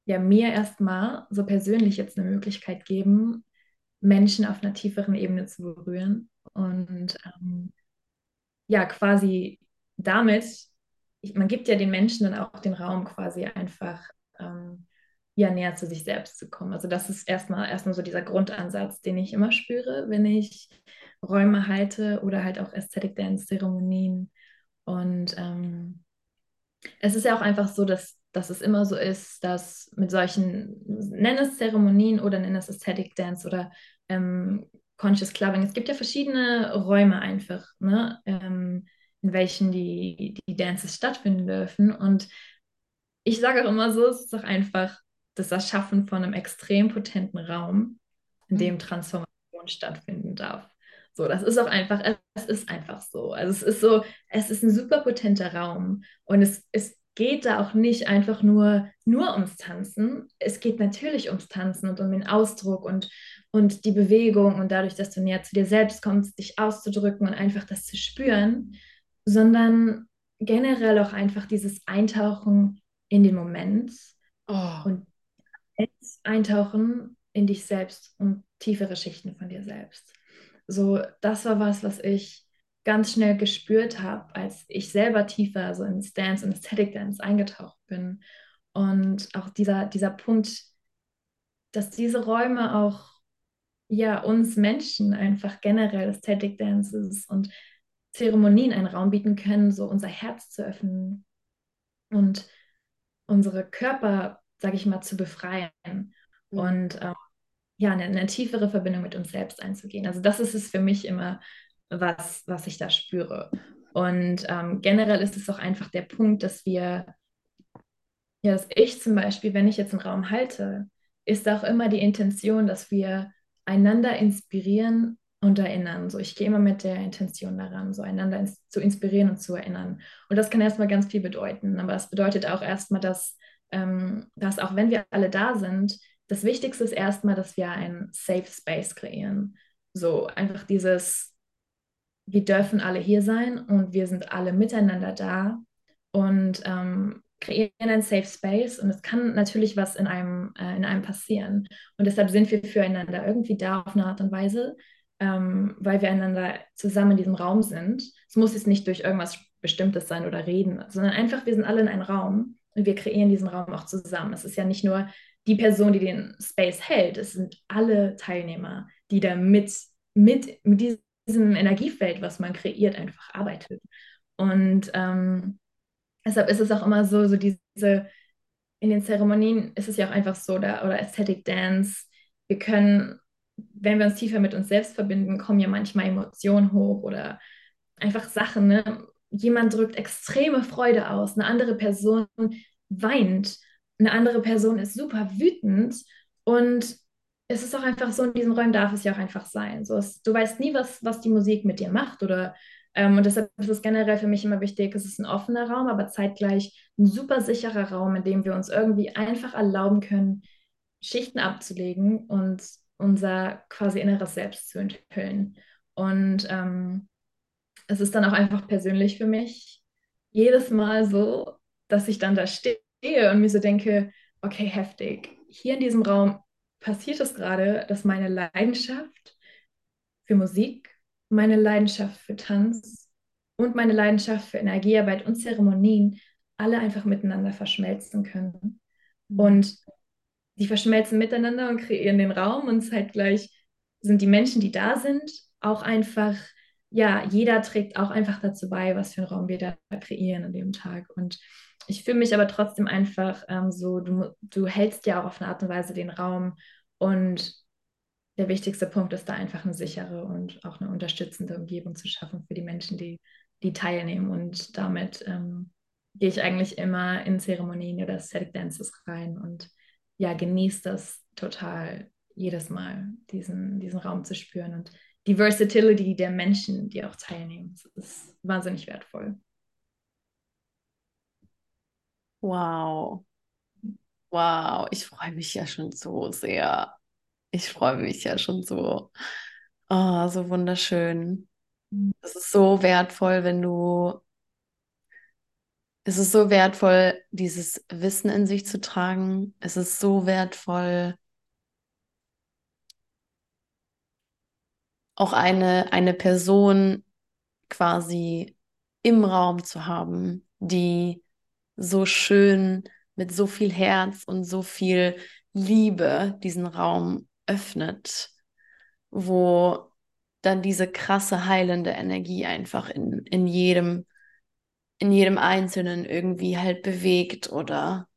Speaker 2: ja mir erstmal so persönlich jetzt eine Möglichkeit geben, Menschen auf einer tieferen Ebene zu berühren und ähm, ja, quasi damit, ich, man gibt ja den Menschen dann auch den Raum, quasi einfach ähm, ja näher zu sich selbst zu kommen. Also das ist erstmal erstmal so dieser Grundansatz, den ich immer spüre, wenn ich Räume halte oder halt auch Aesthetic Dance Zeremonien. Und ähm, es ist ja auch einfach so, dass dass es immer so ist, dass mit solchen, nenn es Zeremonien oder nenn es Aesthetic Dance oder ähm, Conscious Clubbing, es gibt ja verschiedene Räume einfach, ne, ähm, in welchen die, die Dances stattfinden dürfen. Und ich sage auch immer so, es ist doch einfach das Erschaffen von einem extrem potenten Raum, in dem mhm. Transformation stattfinden darf. So, das ist auch einfach, es ist einfach so. Also es ist so, es ist ein super potenter Raum und es, es geht da auch nicht einfach nur, nur ums Tanzen. Es geht natürlich ums Tanzen und um den Ausdruck und, und die Bewegung und dadurch, dass du näher zu dir selbst kommst, dich auszudrücken und einfach das zu spüren, sondern generell auch einfach dieses Eintauchen in den Moment oh. und eintauchen in dich selbst und tiefere Schichten von dir selbst. So, das war was, was ich ganz schnell gespürt habe, als ich selber tiefer so ins Dance und Aesthetic Dance eingetaucht bin. Und auch dieser, dieser Punkt, dass diese Räume auch ja uns Menschen einfach generell Aesthetic Dances und Zeremonien einen Raum bieten können, so unser Herz zu öffnen und unsere Körper, sage ich mal, zu befreien mhm. und ähm, ja, eine, eine, tiefere Verbindung mit uns selbst einzugehen. Also das ist es für mich immer was, was ich da spüre. Und ähm, generell ist es auch einfach der Punkt, dass wir, ja, dass ich zum Beispiel, wenn ich jetzt einen Raum halte, ist auch immer die Intention, dass wir einander inspirieren und erinnern. So, ich gehe immer mit der Intention daran, so einander ins, zu inspirieren und zu erinnern. Und das kann erstmal ganz viel bedeuten. Aber es bedeutet auch erstmal, dass, ähm, dass auch wenn wir alle da sind, das Wichtigste ist erstmal, dass wir einen Safe Space kreieren. So einfach dieses, wir dürfen alle hier sein und wir sind alle miteinander da und ähm, kreieren einen Safe Space und es kann natürlich was in einem, äh, in einem passieren. Und deshalb sind wir füreinander irgendwie da auf eine Art und Weise, ähm, weil wir einander zusammen in diesem Raum sind. Es muss jetzt nicht durch irgendwas Bestimmtes sein oder reden, sondern einfach, wir sind alle in einem Raum und wir kreieren diesen Raum auch zusammen. Es ist ja nicht nur die Person, die den Space hält, es sind alle Teilnehmer, die da mit, mit, mit diesem diesem Energiefeld, was man kreiert, einfach arbeitet. Und ähm, deshalb ist es auch immer so, so diese, in den Zeremonien ist es ja auch einfach so, da, oder Aesthetic Dance, wir können, wenn wir uns tiefer mit uns selbst verbinden, kommen ja manchmal Emotionen hoch oder einfach Sachen, ne? Jemand drückt extreme Freude aus, eine andere Person weint eine andere Person ist super wütend und es ist auch einfach so, in diesen Räumen darf es ja auch einfach sein. So, es, du weißt nie, was, was die Musik mit dir macht oder ähm, und deshalb ist es generell für mich immer wichtig, es ist ein offener Raum, aber zeitgleich ein super sicherer Raum, in dem wir uns irgendwie einfach erlauben können, Schichten abzulegen und unser quasi inneres Selbst zu enthüllen. Und ähm, es ist dann auch einfach persönlich für mich jedes Mal so, dass ich dann da stehe und mir so denke, okay, heftig. Hier in diesem Raum passiert es gerade, dass meine Leidenschaft für Musik, meine Leidenschaft für Tanz und meine Leidenschaft für Energiearbeit und Zeremonien alle einfach miteinander verschmelzen können. Mhm. Und die verschmelzen miteinander und kreieren den Raum und zeitgleich sind die Menschen, die da sind, auch einfach, ja, jeder trägt auch einfach dazu bei, was für einen Raum wir da kreieren an dem Tag. Und ich fühle mich aber trotzdem einfach ähm, so, du, du hältst ja auch auf eine Art und Weise den Raum und der wichtigste Punkt ist da einfach eine sichere und auch eine unterstützende Umgebung zu schaffen für die Menschen, die, die teilnehmen. Und damit ähm, gehe ich eigentlich immer in Zeremonien oder Static Dances rein und ja, genieße das total jedes Mal, diesen, diesen Raum zu spüren und die Versatility der Menschen, die auch teilnehmen. Das ist wahnsinnig wertvoll.
Speaker 1: Wow. Wow, ich freue mich ja schon so sehr. Ich freue mich ja schon so. Oh, so wunderschön. Es ist so wertvoll, wenn du es ist so wertvoll, dieses Wissen in sich zu tragen. Es ist so wertvoll, auch eine, eine Person quasi im Raum zu haben, die so schön mit so viel Herz und so viel Liebe diesen Raum öffnet, wo dann diese krasse heilende Energie einfach in, in jedem in jedem Einzelnen irgendwie halt bewegt oder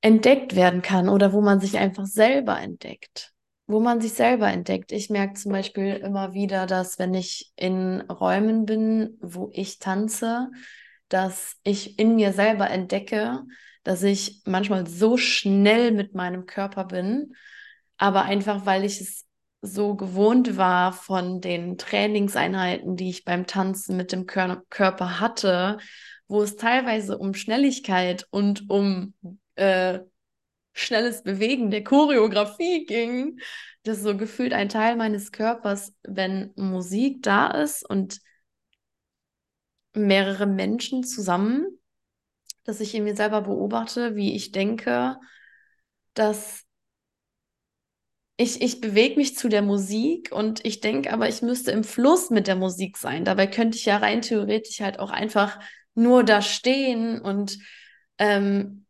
Speaker 1: entdeckt werden kann oder wo man sich einfach selber entdeckt. Wo man sich selber entdeckt. Ich merke zum Beispiel immer wieder, dass wenn ich in Räumen bin, wo ich tanze, dass ich in mir selber entdecke, dass ich manchmal so schnell mit meinem Körper bin, aber einfach weil ich es so gewohnt war von den Trainingseinheiten, die ich beim Tanzen mit dem Kör Körper hatte, wo es teilweise um Schnelligkeit und um äh, schnelles Bewegen der Choreografie ging, dass so gefühlt ein Teil meines Körpers, wenn Musik da ist und mehrere Menschen zusammen, dass ich in mir selber beobachte, wie ich denke, dass ich, ich bewege mich zu der Musik und ich denke aber, ich müsste im Fluss mit der Musik sein. Dabei könnte ich ja rein theoretisch halt auch einfach nur da stehen und ähm,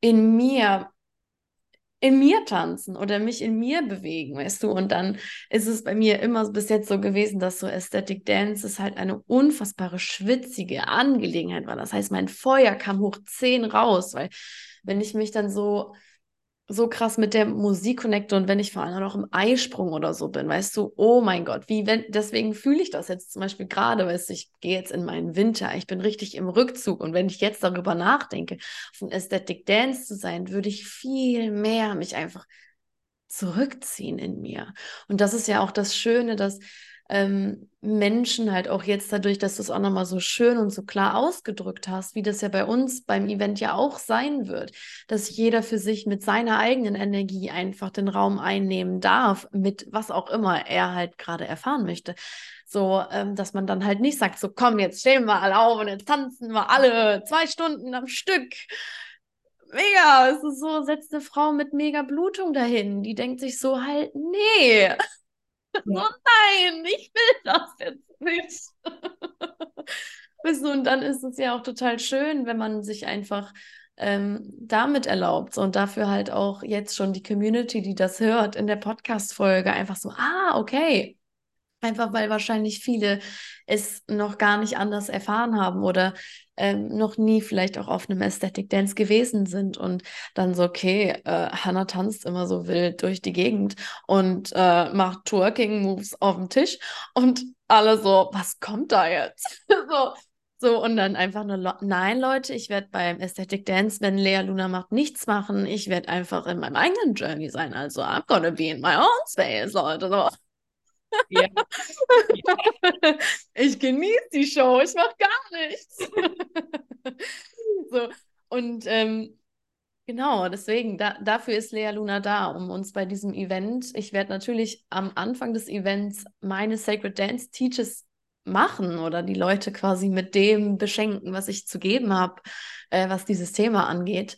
Speaker 1: in mir in mir tanzen oder mich in mir bewegen, weißt du? Und dann ist es bei mir immer bis jetzt so gewesen, dass so Aesthetic Dance ist halt eine unfassbare schwitzige Angelegenheit war. Das heißt, mein Feuer kam hoch zehn raus, weil wenn ich mich dann so so krass mit der Musik connecte und wenn ich vor allem noch im Eisprung oder so bin, weißt du, oh mein Gott, wie wenn, deswegen fühle ich das jetzt zum Beispiel gerade, weißt du, ich gehe jetzt in meinen Winter, ich bin richtig im Rückzug und wenn ich jetzt darüber nachdenke, auf ein Aesthetic Dance zu sein, würde ich viel mehr mich einfach zurückziehen in mir. Und das ist ja auch das Schöne, dass ähm, Menschen halt auch jetzt dadurch, dass du es auch nochmal so schön und so klar ausgedrückt hast, wie das ja bei uns beim Event ja auch sein wird, dass jeder für sich mit seiner eigenen Energie einfach den Raum einnehmen darf, mit was auch immer er halt gerade erfahren möchte. So, ähm, dass man dann halt nicht sagt, so komm, jetzt stehen wir alle auf und jetzt tanzen wir alle zwei Stunden am Stück. Mega, es ist so, setzt eine Frau mit mega Blutung dahin, die denkt sich so halt, nee, ja. So, nein, ich will das jetzt nicht. und dann ist es ja auch total schön, wenn man sich einfach ähm, damit erlaubt. Und dafür halt auch jetzt schon die Community, die das hört, in der Podcast-Folge einfach so, ah, okay, Einfach weil wahrscheinlich viele es noch gar nicht anders erfahren haben oder ähm, noch nie vielleicht auch auf einem Aesthetic Dance gewesen sind und dann so, okay, äh, Hannah tanzt immer so wild durch die Gegend und äh, macht Twerking-Moves auf dem Tisch und alle so, was kommt da jetzt? so, So, und dann einfach nur, nein, Leute, ich werde beim Aesthetic Dance, wenn Lea Luna macht, nichts machen. Ich werde einfach in meinem eigenen Journey sein. Also, I'm gonna be in my own space, Leute. So. Ja. ich genieße die Show, ich mache gar nichts. so, und ähm, genau, deswegen, da, dafür ist Lea Luna da, um uns bei diesem Event, ich werde natürlich am Anfang des Events meine Sacred Dance Teaches machen oder die Leute quasi mit dem beschenken, was ich zu geben habe, äh, was dieses Thema angeht.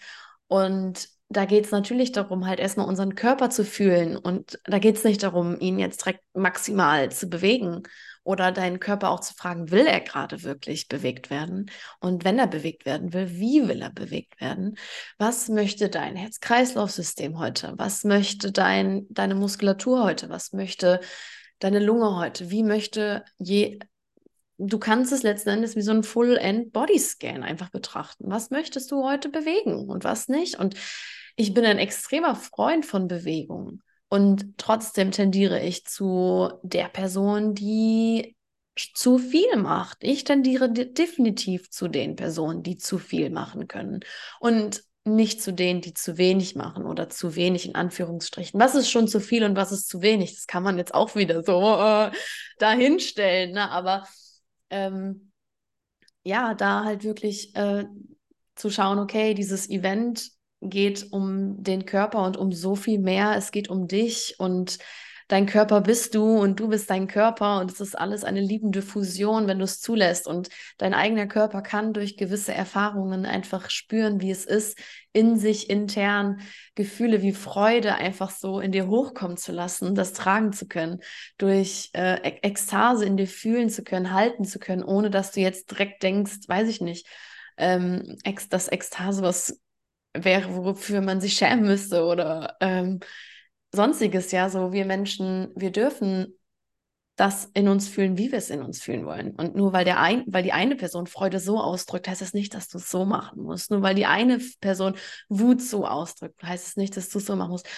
Speaker 1: Und da geht es natürlich darum, halt erstmal unseren Körper zu fühlen. Und da geht es nicht darum, ihn jetzt direkt maximal zu bewegen oder deinen Körper auch zu fragen, will er gerade wirklich bewegt werden? Und wenn er bewegt werden will, wie will er bewegt werden? Was möchte dein Herz-Kreislauf-System heute? Was möchte dein, deine Muskulatur heute? Was möchte deine Lunge heute? Wie möchte je du kannst es letzten Endes wie so ein Full-End-Body-Scan einfach betrachten. Was möchtest du heute bewegen und was nicht? Und ich bin ein extremer Freund von Bewegung. Und trotzdem tendiere ich zu der Person, die zu viel macht. Ich tendiere definitiv zu den Personen, die zu viel machen können. Und nicht zu denen, die zu wenig machen oder zu wenig in Anführungsstrichen. Was ist schon zu viel und was ist zu wenig? Das kann man jetzt auch wieder so äh, dahinstellen. Ne? Aber ähm, ja, da halt wirklich äh, zu schauen, okay, dieses Event geht um den Körper und um so viel mehr. Es geht um dich und dein Körper bist du und du bist dein Körper und es ist alles eine liebende Fusion, wenn du es zulässt. Und dein eigener Körper kann durch gewisse Erfahrungen einfach spüren, wie es ist, in sich intern Gefühle wie Freude einfach so in dir hochkommen zu lassen, das tragen zu können, durch äh, Ekstase in dir fühlen zu können, halten zu können, ohne dass du jetzt direkt denkst, weiß ich nicht, ähm, das Ekstase, was wäre, wofür man sich schämen müsste oder ähm, sonstiges, ja, so wir Menschen, wir dürfen das in uns fühlen, wie wir es in uns fühlen wollen. Und nur weil der ein, weil die eine Person Freude so ausdrückt, heißt das nicht, dass du es so machen musst. Nur weil die eine Person Wut so ausdrückt, heißt es nicht, dass du es so machen musst.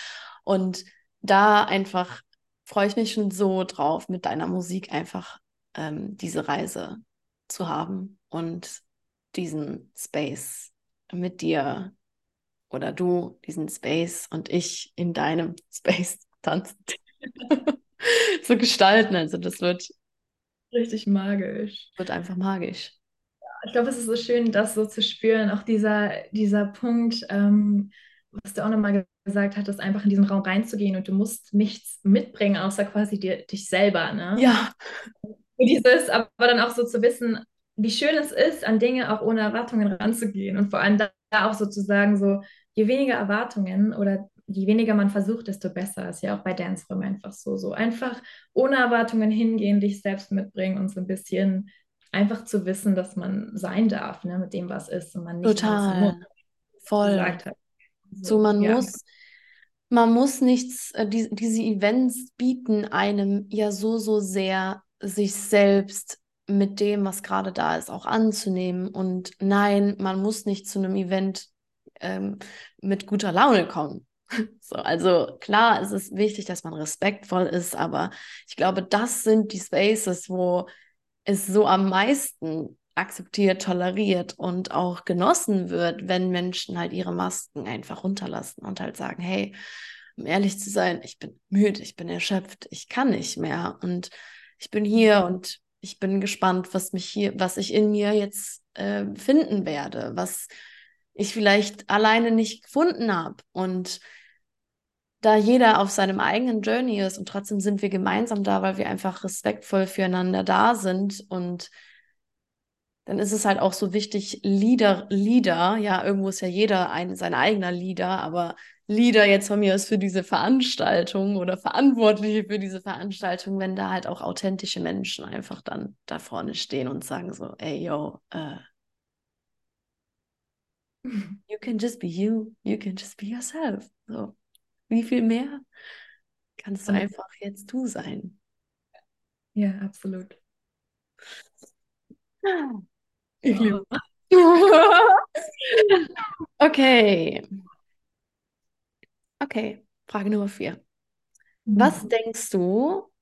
Speaker 1: Und da einfach freue ich mich schon so drauf, mit deiner Musik einfach ähm, diese Reise zu haben und diesen Space mit dir oder du diesen Space und ich in deinem Space tanzen zu gestalten. Also das wird
Speaker 2: richtig magisch.
Speaker 1: Wird einfach magisch.
Speaker 2: ich glaube, es ist so schön, das so zu spüren. Auch dieser, dieser Punkt, ähm, was du auch nochmal gesagt hattest, einfach in diesen Raum reinzugehen und du musst nichts mitbringen, außer quasi dir, dich selber. Ne?
Speaker 1: Ja.
Speaker 2: Und dieses, aber dann auch so zu wissen, wie schön es ist, an Dinge auch ohne Erwartungen ranzugehen und vor allem da auch sozusagen so, je weniger Erwartungen oder je weniger man versucht, desto besser. Ist ja auch bei Dance Room einfach so. So einfach ohne Erwartungen hingehen, dich selbst mitbringen und so ein bisschen einfach zu wissen, dass man sein darf, ne, mit dem, was ist und man nicht
Speaker 1: Total. Voll. Gesagt hat. So, so man ja. muss man muss nichts, äh, die, diese Events bieten einem ja so, so sehr, sich selbst mit dem, was gerade da ist, auch anzunehmen. Und nein, man muss nicht zu einem Event ähm, mit guter Laune kommen. So, also klar, es ist wichtig, dass man respektvoll ist, aber ich glaube, das sind die Spaces, wo es so am meisten akzeptiert, toleriert und auch genossen wird, wenn Menschen halt ihre Masken einfach runterlassen und halt sagen, hey, um ehrlich zu sein, ich bin müde, ich bin erschöpft, ich kann nicht mehr und ich bin hier und ich bin gespannt, was mich hier, was ich in mir jetzt äh, finden werde, was ich vielleicht alleine nicht gefunden habe. Und da jeder auf seinem eigenen Journey ist und trotzdem sind wir gemeinsam da, weil wir einfach respektvoll füreinander da sind und dann ist es halt auch so wichtig, Leader, Leader, ja, irgendwo ist ja jeder ein, sein eigener Leader, aber Leader jetzt von mir ist für diese Veranstaltung oder Verantwortliche für diese Veranstaltung, wenn da halt auch authentische Menschen einfach dann da vorne stehen und sagen so, ey, yo, uh, You can just be you. You can just be yourself. So. Wie viel mehr kannst du ja. einfach jetzt du sein?
Speaker 2: Ja, absolut.
Speaker 1: Ich liebe. okay. Okay, Frage Nummer vier. Was mhm. denkst du,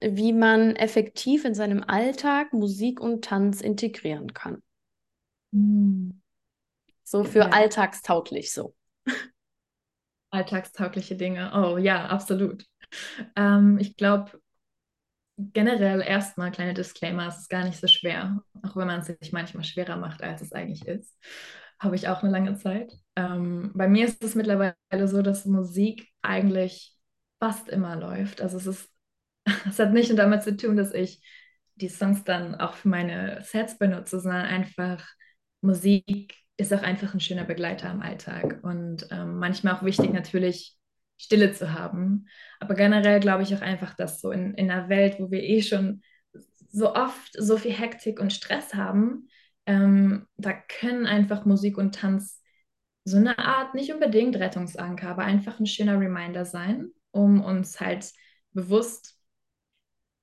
Speaker 1: wie man effektiv in seinem Alltag Musik und Tanz integrieren kann.
Speaker 2: Mhm.
Speaker 1: So für ja. alltagstauglich so.
Speaker 2: Alltagstaugliche Dinge. Oh ja, absolut. Ähm, ich glaube, generell erstmal kleine Disclaimer, es ist gar nicht so schwer, auch wenn man es sich manchmal schwerer macht, als es eigentlich ist. Habe ich auch eine lange Zeit. Ähm, bei mir ist es mittlerweile so, dass Musik eigentlich fast immer läuft. Also es ist, es hat nicht nur damit zu tun, dass ich die Songs dann auch für meine Sets benutze, sondern einfach Musik ist auch einfach ein schöner Begleiter im Alltag und ähm, manchmal auch wichtig natürlich Stille zu haben. Aber generell glaube ich auch einfach, dass so in, in einer Welt, wo wir eh schon so oft so viel Hektik und Stress haben, ähm, da können einfach Musik und Tanz so eine Art, nicht unbedingt Rettungsanker, aber einfach ein schöner Reminder sein, um uns halt bewusst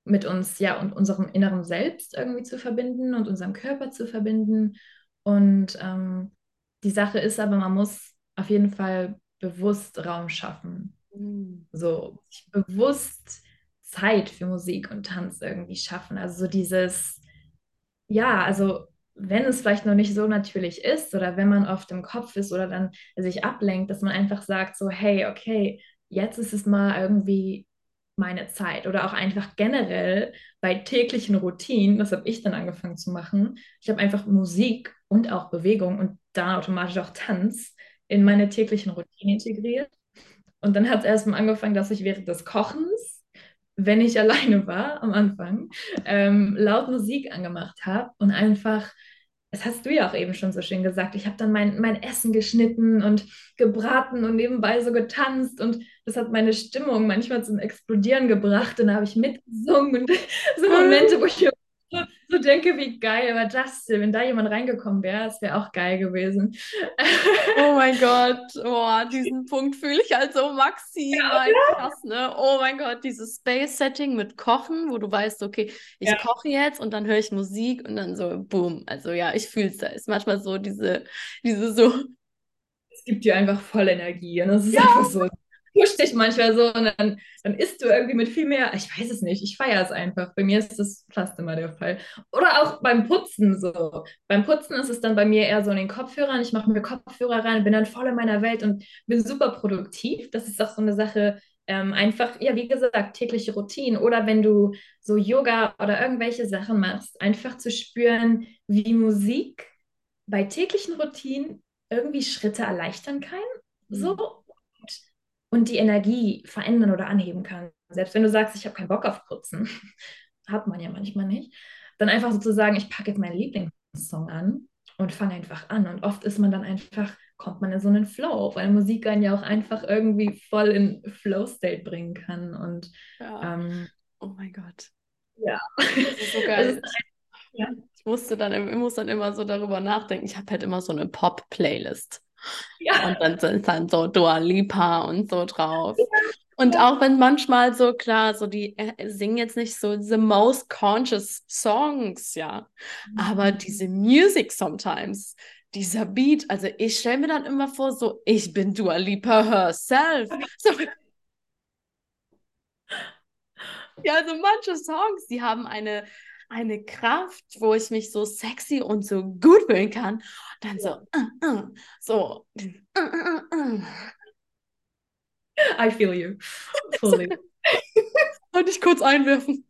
Speaker 2: mit uns, ja, und unserem inneren Selbst irgendwie zu verbinden und unserem Körper zu verbinden und ähm, die Sache ist aber, man muss auf jeden Fall bewusst Raum schaffen. Mhm. So bewusst Zeit für Musik und Tanz irgendwie schaffen. Also so dieses, ja, also wenn es vielleicht noch nicht so natürlich ist oder wenn man oft im Kopf ist oder dann sich ablenkt, dass man einfach sagt so, hey, okay, jetzt ist es mal irgendwie meine Zeit oder auch einfach generell bei täglichen Routinen, das habe ich dann angefangen zu machen. Ich habe einfach Musik und auch Bewegung und dann automatisch auch Tanz in meine täglichen Routinen integriert. Und dann hat es erstmal angefangen, dass ich während des Kochens, wenn ich alleine war am Anfang, ähm, laut Musik angemacht habe und einfach das hast du ja auch eben schon so schön gesagt. Ich habe dann mein, mein Essen geschnitten und gebraten und nebenbei so getanzt und das hat meine Stimmung manchmal zum Explodieren gebracht. Und da habe ich mitgesungen. Und so Momente, wo ich so, denke, wie geil war das denn, wenn da jemand reingekommen wäre, das wäre auch geil gewesen.
Speaker 1: Oh mein Gott, oh, diesen Punkt fühle ich halt so maximal ja, krass, ne? Oh mein Gott, dieses Space-Setting mit Kochen, wo du weißt, okay, ich ja. koche jetzt und dann höre ich Musik und dann so, boom. Also ja, ich fühle es da. Ist manchmal so diese, diese so.
Speaker 2: Es gibt dir einfach voll Energie und das ist ja. einfach so pusht dich manchmal so und dann, dann isst du irgendwie mit viel mehr. Ich weiß es nicht, ich feiere es einfach. Bei mir ist das fast immer der Fall. Oder auch beim Putzen so. Beim Putzen ist es dann bei mir eher so in den Kopfhörern. Ich mache mir Kopfhörer rein, bin dann voll in meiner Welt und bin super produktiv. Das ist auch so eine Sache, ähm, einfach, ja, wie gesagt, tägliche Routinen. Oder wenn du so Yoga oder irgendwelche Sachen machst, einfach zu spüren, wie Musik bei täglichen Routinen irgendwie Schritte erleichtern kann. So, und die Energie verändern oder anheben kann. Selbst wenn du sagst, ich habe keinen Bock auf Putzen, hat man ja manchmal nicht, dann einfach sozusagen, ich packe jetzt meinen Lieblingssong an und fange einfach an. Und oft ist man dann einfach, kommt man in so einen Flow, weil Musik einen ja auch einfach irgendwie voll in Flow-State bringen kann. Und
Speaker 1: ja. ähm, oh mein Gott.
Speaker 2: Ja.
Speaker 1: Das ist so geil. Ist, ja. Ich musste dann, ich muss dann immer so darüber nachdenken. Ich habe halt immer so eine Pop-Playlist. Ja. Und dann sind dann so Dua Lipa und so drauf. Und auch wenn manchmal so klar, so die äh, singen jetzt nicht so the most conscious songs, ja, mhm. aber diese Music sometimes, dieser Beat, also ich stelle mir dann immer vor, so ich bin Dua Lipa herself. So. Ja, also manche Songs, die haben eine eine Kraft, wo ich mich so sexy und so gut fühlen kann. Und dann so, uh, uh, so. Uh,
Speaker 2: I feel you. Fully.
Speaker 1: Wollte ich kurz einwerfen.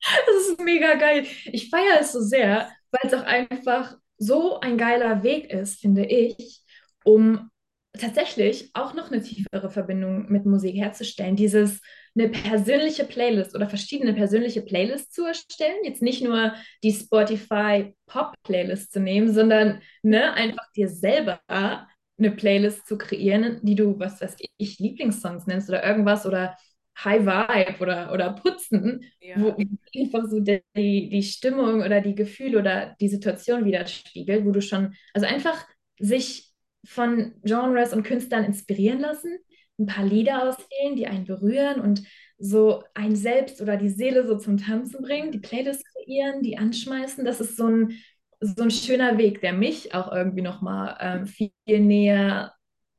Speaker 2: Das ist mega geil. Ich feiere es so sehr, weil es auch einfach so ein geiler Weg ist, finde ich, um tatsächlich auch noch eine tiefere Verbindung mit Musik herzustellen. Dieses eine persönliche Playlist oder verschiedene persönliche Playlists zu erstellen. Jetzt nicht nur die Spotify Pop-Playlist zu nehmen, sondern ne, einfach dir selber eine Playlist zu kreieren, die du, was weiß ich, Lieblingssongs nennst oder irgendwas oder High Vibe oder, oder Putzen, ja. wo einfach so die, die Stimmung oder die Gefühle oder die Situation widerspiegelt, wo du schon, also einfach sich von Genres und Künstlern inspirieren lassen, ein paar Lieder auswählen, die einen berühren und so ein Selbst oder die Seele so zum Tanzen bringen, die Playlist kreieren, die anschmeißen. Das ist so ein, so ein schöner Weg, der mich auch irgendwie nochmal ähm, viel näher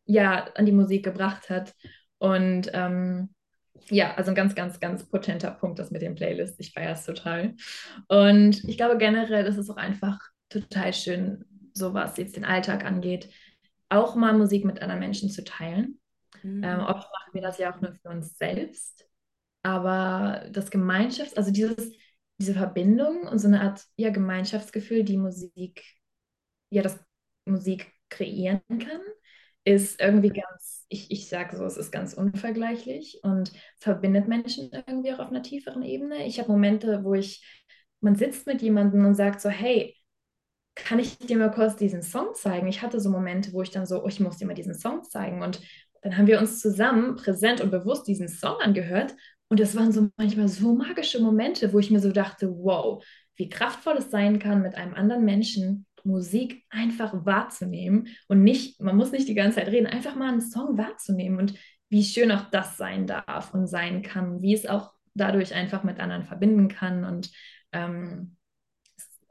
Speaker 2: ja, an die Musik gebracht hat. Und ähm, ja, also ein ganz, ganz, ganz potenter Punkt, das mit den Playlists. Ich feiere es total. Und ich glaube generell ist es auch einfach total schön, so was jetzt den Alltag angeht, auch mal Musik mit anderen Menschen zu teilen. Mhm. Ähm, oft machen wir das ja auch nur für uns selbst. Aber das Gemeinschafts-, also dieses, diese Verbindung und so eine Art ja, Gemeinschaftsgefühl, die Musik, ja, das Musik kreieren kann, ist irgendwie ganz, ich, ich sage so, es ist ganz unvergleichlich und verbindet Menschen irgendwie auch auf einer tieferen Ebene. Ich habe Momente, wo ich, man sitzt mit jemandem und sagt so, hey, kann ich dir mal kurz diesen Song zeigen? Ich hatte so Momente, wo ich dann so, oh, ich muss dir mal diesen Song zeigen. Und dann haben wir uns zusammen präsent und bewusst diesen Song angehört. Und es waren so manchmal so magische Momente, wo ich mir so dachte, wow, wie kraftvoll es sein kann, mit einem anderen Menschen Musik einfach wahrzunehmen und nicht, man muss nicht die ganze Zeit reden, einfach mal einen Song wahrzunehmen und wie schön auch das sein darf und sein kann, wie es auch dadurch einfach mit anderen verbinden kann und ähm,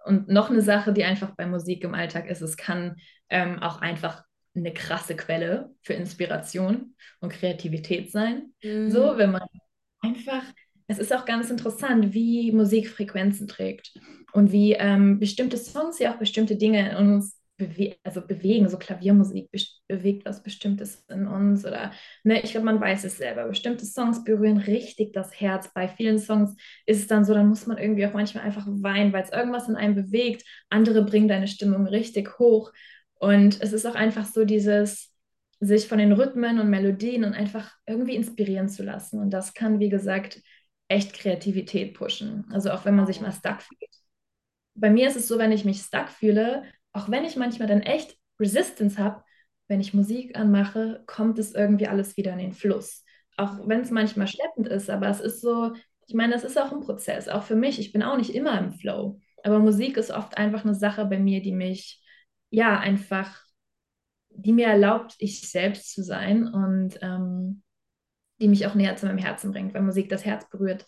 Speaker 2: und noch eine Sache, die einfach bei Musik im Alltag ist, es kann ähm, auch einfach eine krasse Quelle für Inspiration und Kreativität sein. Mhm. So, wenn man einfach es ist auch ganz interessant, wie Musik Frequenzen trägt und wie ähm, bestimmte Songs ja auch bestimmte Dinge in uns bewe also bewegen. So Klaviermusik be bewegt was Bestimmtes in uns oder ne, ich glaube, man weiß es selber. Bestimmte Songs berühren richtig das Herz. Bei vielen Songs ist es dann so, dann muss man irgendwie auch manchmal einfach weinen, weil es irgendwas in einem bewegt. Andere bringen deine Stimmung richtig hoch. Und es ist auch einfach so dieses sich von den Rhythmen und Melodien und einfach irgendwie inspirieren zu lassen. Und das kann, wie gesagt, echt Kreativität pushen. Also auch wenn man sich mal stuck fühlt. Bei mir ist es so, wenn ich mich stuck fühle, auch wenn ich manchmal dann echt Resistance habe, wenn ich Musik anmache, kommt es irgendwie alles wieder in den Fluss. Auch wenn es manchmal schleppend ist, aber es ist so, ich meine, das ist auch ein Prozess, auch für mich. Ich bin auch nicht immer im Flow. Aber Musik ist oft einfach eine Sache bei mir, die mich, ja, einfach, die mir erlaubt, ich selbst zu sein. Und ähm, die mich auch näher zu meinem Herzen bringt, weil Musik das Herz berührt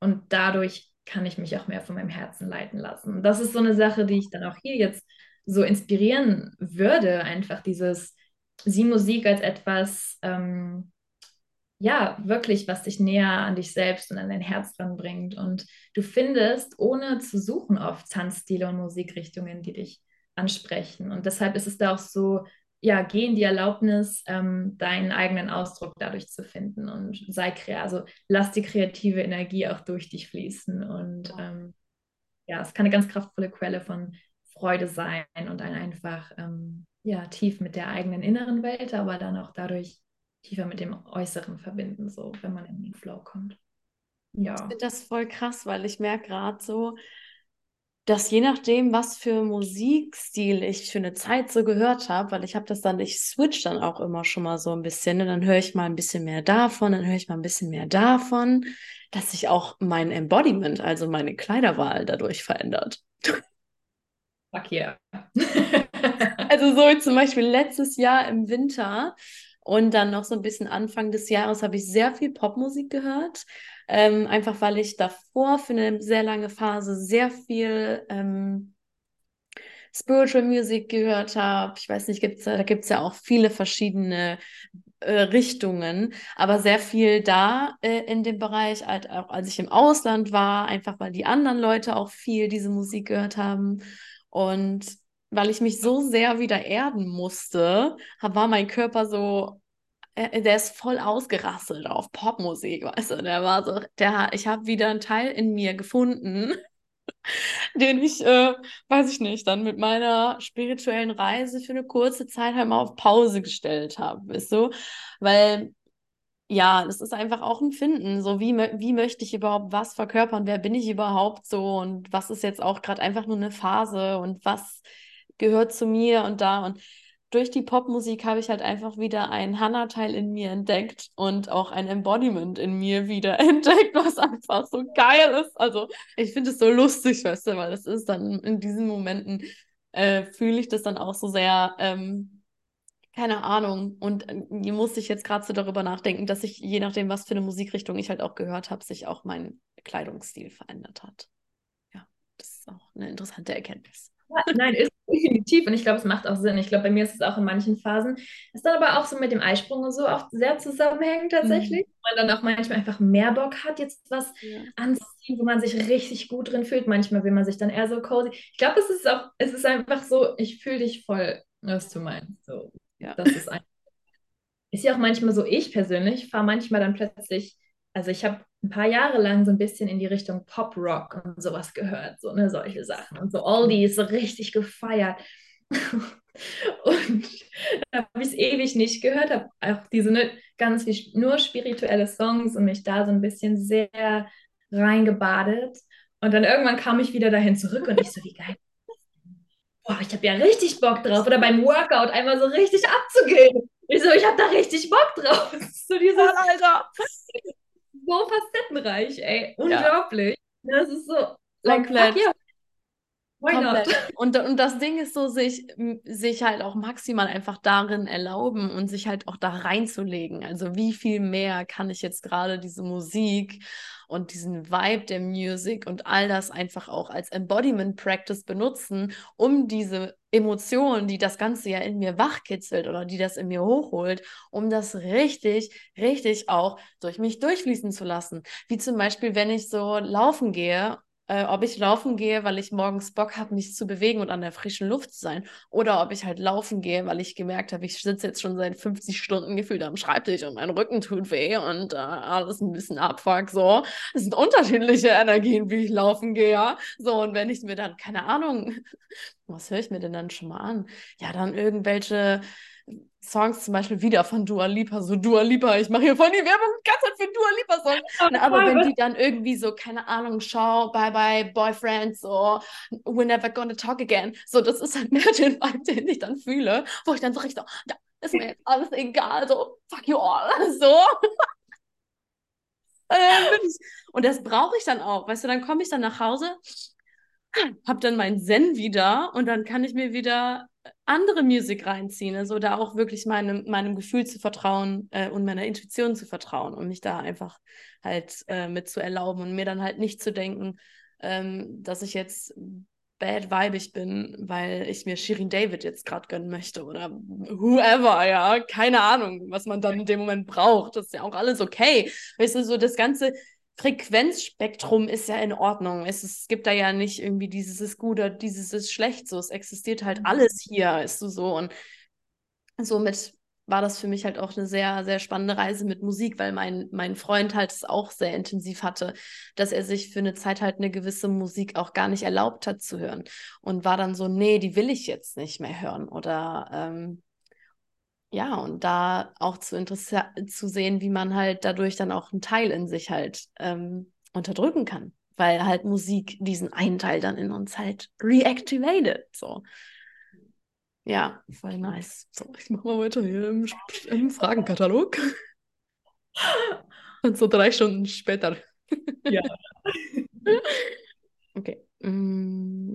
Speaker 2: und dadurch kann ich mich auch mehr von meinem Herzen leiten lassen. Und das ist so eine Sache, die ich dann auch hier jetzt so inspirieren würde, einfach dieses, sieh Musik als etwas, ähm, ja, wirklich, was dich näher an dich selbst und an dein Herz dran bringt. Und du findest, ohne zu suchen, oft Tanzstile und Musikrichtungen, die dich ansprechen. Und deshalb ist es da auch so ja, geh in die Erlaubnis, ähm, deinen eigenen Ausdruck dadurch zu finden und sei kreativ, also lass die kreative Energie auch durch dich fließen und ähm, ja, es kann eine ganz kraftvolle Quelle von Freude sein und ein einfach ähm, ja, tief mit der eigenen inneren Welt, aber dann auch dadurch tiefer mit dem Äußeren verbinden, so wenn man in den Flow kommt.
Speaker 1: Ja. Ich finde das voll krass, weil ich merke gerade so, dass je nachdem, was für Musikstil ich für eine Zeit so gehört habe, weil ich habe das dann, ich switch dann auch immer schon mal so ein bisschen, und ne? dann höre ich mal ein bisschen mehr davon, dann höre ich mal ein bisschen mehr davon, dass sich auch mein Embodiment, also meine Kleiderwahl dadurch verändert.
Speaker 2: Fuck yeah.
Speaker 1: also so zum Beispiel letztes Jahr im Winter und dann noch so ein bisschen Anfang des Jahres habe ich sehr viel Popmusik gehört. Ähm, einfach weil ich davor für eine sehr lange Phase sehr viel ähm, Spiritual Music gehört habe. Ich weiß nicht, gibt's, da gibt es ja auch viele verschiedene äh, Richtungen, aber sehr viel da äh, in dem Bereich, halt auch als ich im Ausland war, einfach weil die anderen Leute auch viel diese Musik gehört haben. Und weil ich mich so sehr wieder erden musste, war mein Körper so, der ist voll ausgerasselt auf Popmusik, weißt du, der war so, der, ich habe wieder einen Teil in mir gefunden, den ich, äh, weiß ich nicht, dann mit meiner spirituellen Reise für eine kurze Zeit halt mal auf Pause gestellt habe, weißt du, weil ja, das ist einfach auch ein Finden. So, wie, wie möchte ich überhaupt was verkörpern? Wer bin ich überhaupt so? Und was ist jetzt auch gerade einfach nur eine Phase? Und was gehört zu mir und da. Und durch die Popmusik habe ich halt einfach wieder ein Hannah-Teil in mir entdeckt und auch ein Embodiment in mir wieder entdeckt, was einfach so geil ist. Also ich finde es so lustig, weißt du, weil das ist dann in diesen Momenten, äh, fühle ich das dann auch so sehr, ähm, keine Ahnung. Und äh, musste ich jetzt gerade so darüber nachdenken, dass sich, je nachdem, was für eine Musikrichtung ich halt auch gehört habe, sich auch mein Kleidungsstil verändert hat. Ja, das ist auch eine interessante Erkenntnis.
Speaker 2: Nein, ist definitiv. Und ich glaube, es macht auch Sinn. Ich glaube, bei mir ist es auch in manchen Phasen. Es dann aber auch so mit dem Eisprung und so auch sehr zusammenhängt tatsächlich. Mhm. Man dann auch manchmal einfach mehr Bock hat, jetzt was ja. anzuziehen, wo man sich richtig gut drin fühlt. Manchmal will man sich dann eher so cozy. Ich glaube, es ist auch, es ist einfach so, ich fühle dich voll, was du meinst. So, ja. Das ist ein, ist ja auch manchmal so, ich persönlich fahre manchmal dann plötzlich, also ich habe ein paar Jahre lang so ein bisschen in die Richtung Pop-Rock und sowas gehört, so ne, solche Sachen. Und so Oldies so richtig gefeiert. und da habe ich es ewig nicht gehört, habe auch diese ne, ganz nur spirituelle Songs und mich da so ein bisschen sehr reingebadet. Und dann irgendwann kam ich wieder dahin zurück und ich so, wie geil. Boah, ich habe ja richtig Bock drauf. Oder beim Workout einmal so richtig abzugehen. Ich so, ich habe da richtig Bock drauf. So dieses, Alter so facettenreich, ey. Unglaublich. Ja. Das ist so.
Speaker 1: Komplett. Like, Komplett. Und, und das Ding ist so, sich, sich halt auch maximal einfach darin erlauben und sich halt auch da reinzulegen. Also wie viel mehr kann ich jetzt gerade diese Musik und diesen Vibe der Musik und all das einfach auch als Embodiment Practice benutzen, um diese Emotionen, die das Ganze ja in mir wachkitzelt oder die das in mir hochholt, um das richtig, richtig auch durch mich durchfließen zu lassen. Wie zum Beispiel, wenn ich so laufen gehe äh, ob ich laufen gehe, weil ich morgens Bock habe, mich zu bewegen und an der frischen Luft zu sein, oder ob ich halt laufen gehe, weil ich gemerkt habe, ich sitze jetzt schon seit 50 Stunden gefühlt am Schreibtisch und mein Rücken tut weh und äh, alles ein bisschen abfuck, so. Es sind unterschiedliche Energien, wie ich laufen gehe, ja. So, und wenn ich mir dann, keine Ahnung, was höre ich mir denn dann schon mal an? Ja, dann irgendwelche Songs zum Beispiel wieder von Dua Lipa, so Dua Lipa, ich mache hier voll die Werbung die ganze Zeit für Dua Lipa Songs. aber wenn die dann irgendwie so, keine Ahnung, schau, bye bye, Boyfriend, so, we're never gonna talk again. So, das ist halt mehr den Vibe, den ich dann fühle, wo ich dann so richtig so, ja, ist mir jetzt alles egal, so, fuck you all, so. Äh, und das brauche ich dann auch, weißt du, dann komme ich dann nach Hause, hab dann meinen Zen wieder und dann kann ich mir wieder andere Musik reinziehen, also da auch wirklich meinem, meinem Gefühl zu vertrauen äh, und meiner Intuition zu vertrauen und mich da einfach halt äh, mit zu erlauben und mir dann halt nicht zu denken, ähm, dass ich jetzt bad vibig bin, weil ich mir Shirin David jetzt gerade gönnen möchte oder whoever, ja, keine Ahnung, was man dann in dem Moment braucht. Das ist ja auch alles okay. Weißt du, so das ganze Frequenzspektrum ist ja in Ordnung. Es, es gibt da ja nicht irgendwie dieses ist gut oder dieses ist schlecht. So, es existiert halt mhm. alles hier, ist du so. Und somit war das für mich halt auch eine sehr, sehr spannende Reise mit Musik, weil mein, mein Freund halt es auch sehr intensiv hatte, dass er sich für eine Zeit halt eine gewisse Musik auch gar nicht erlaubt hat zu hören. Und war dann so, nee, die will ich jetzt nicht mehr hören. Oder ähm, ja, und da auch zu, zu sehen, wie man halt dadurch dann auch einen Teil in sich halt ähm, unterdrücken kann. Weil halt Musik diesen einen Teil dann in uns halt reactivated. So. Ja, voll nice. So, ich mach mal weiter hier im, im Fragenkatalog. Und so drei Stunden später. Ja. okay. Mm.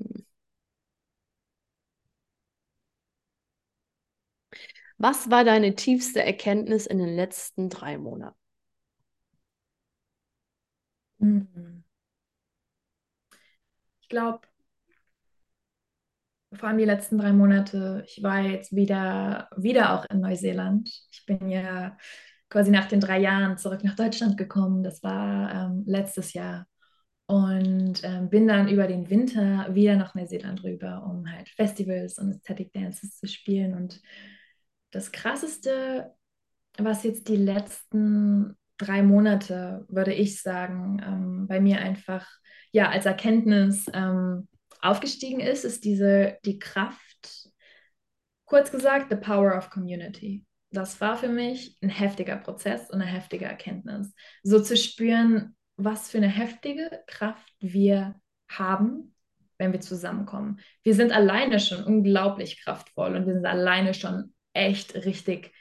Speaker 1: Was war deine tiefste Erkenntnis in den letzten drei Monaten?
Speaker 2: Mhm. Ich glaube, vor allem die letzten drei Monate, ich war jetzt wieder, wieder auch in Neuseeland. Ich bin ja quasi nach den drei Jahren zurück nach Deutschland gekommen. Das war ähm, letztes Jahr. Und ähm, bin dann über den Winter wieder nach Neuseeland rüber, um halt Festivals und Aesthetic Dances zu spielen. Und das Krasseste, was jetzt die letzten drei Monate, würde ich sagen, ähm, bei mir einfach ja als Erkenntnis ähm, aufgestiegen ist, ist diese die Kraft, kurz gesagt, the power of community. Das war für mich ein heftiger Prozess und eine heftige Erkenntnis. So zu spüren, was für eine heftige Kraft wir haben, wenn wir zusammenkommen. Wir sind alleine schon unglaublich kraftvoll und wir sind alleine schon echt richtig,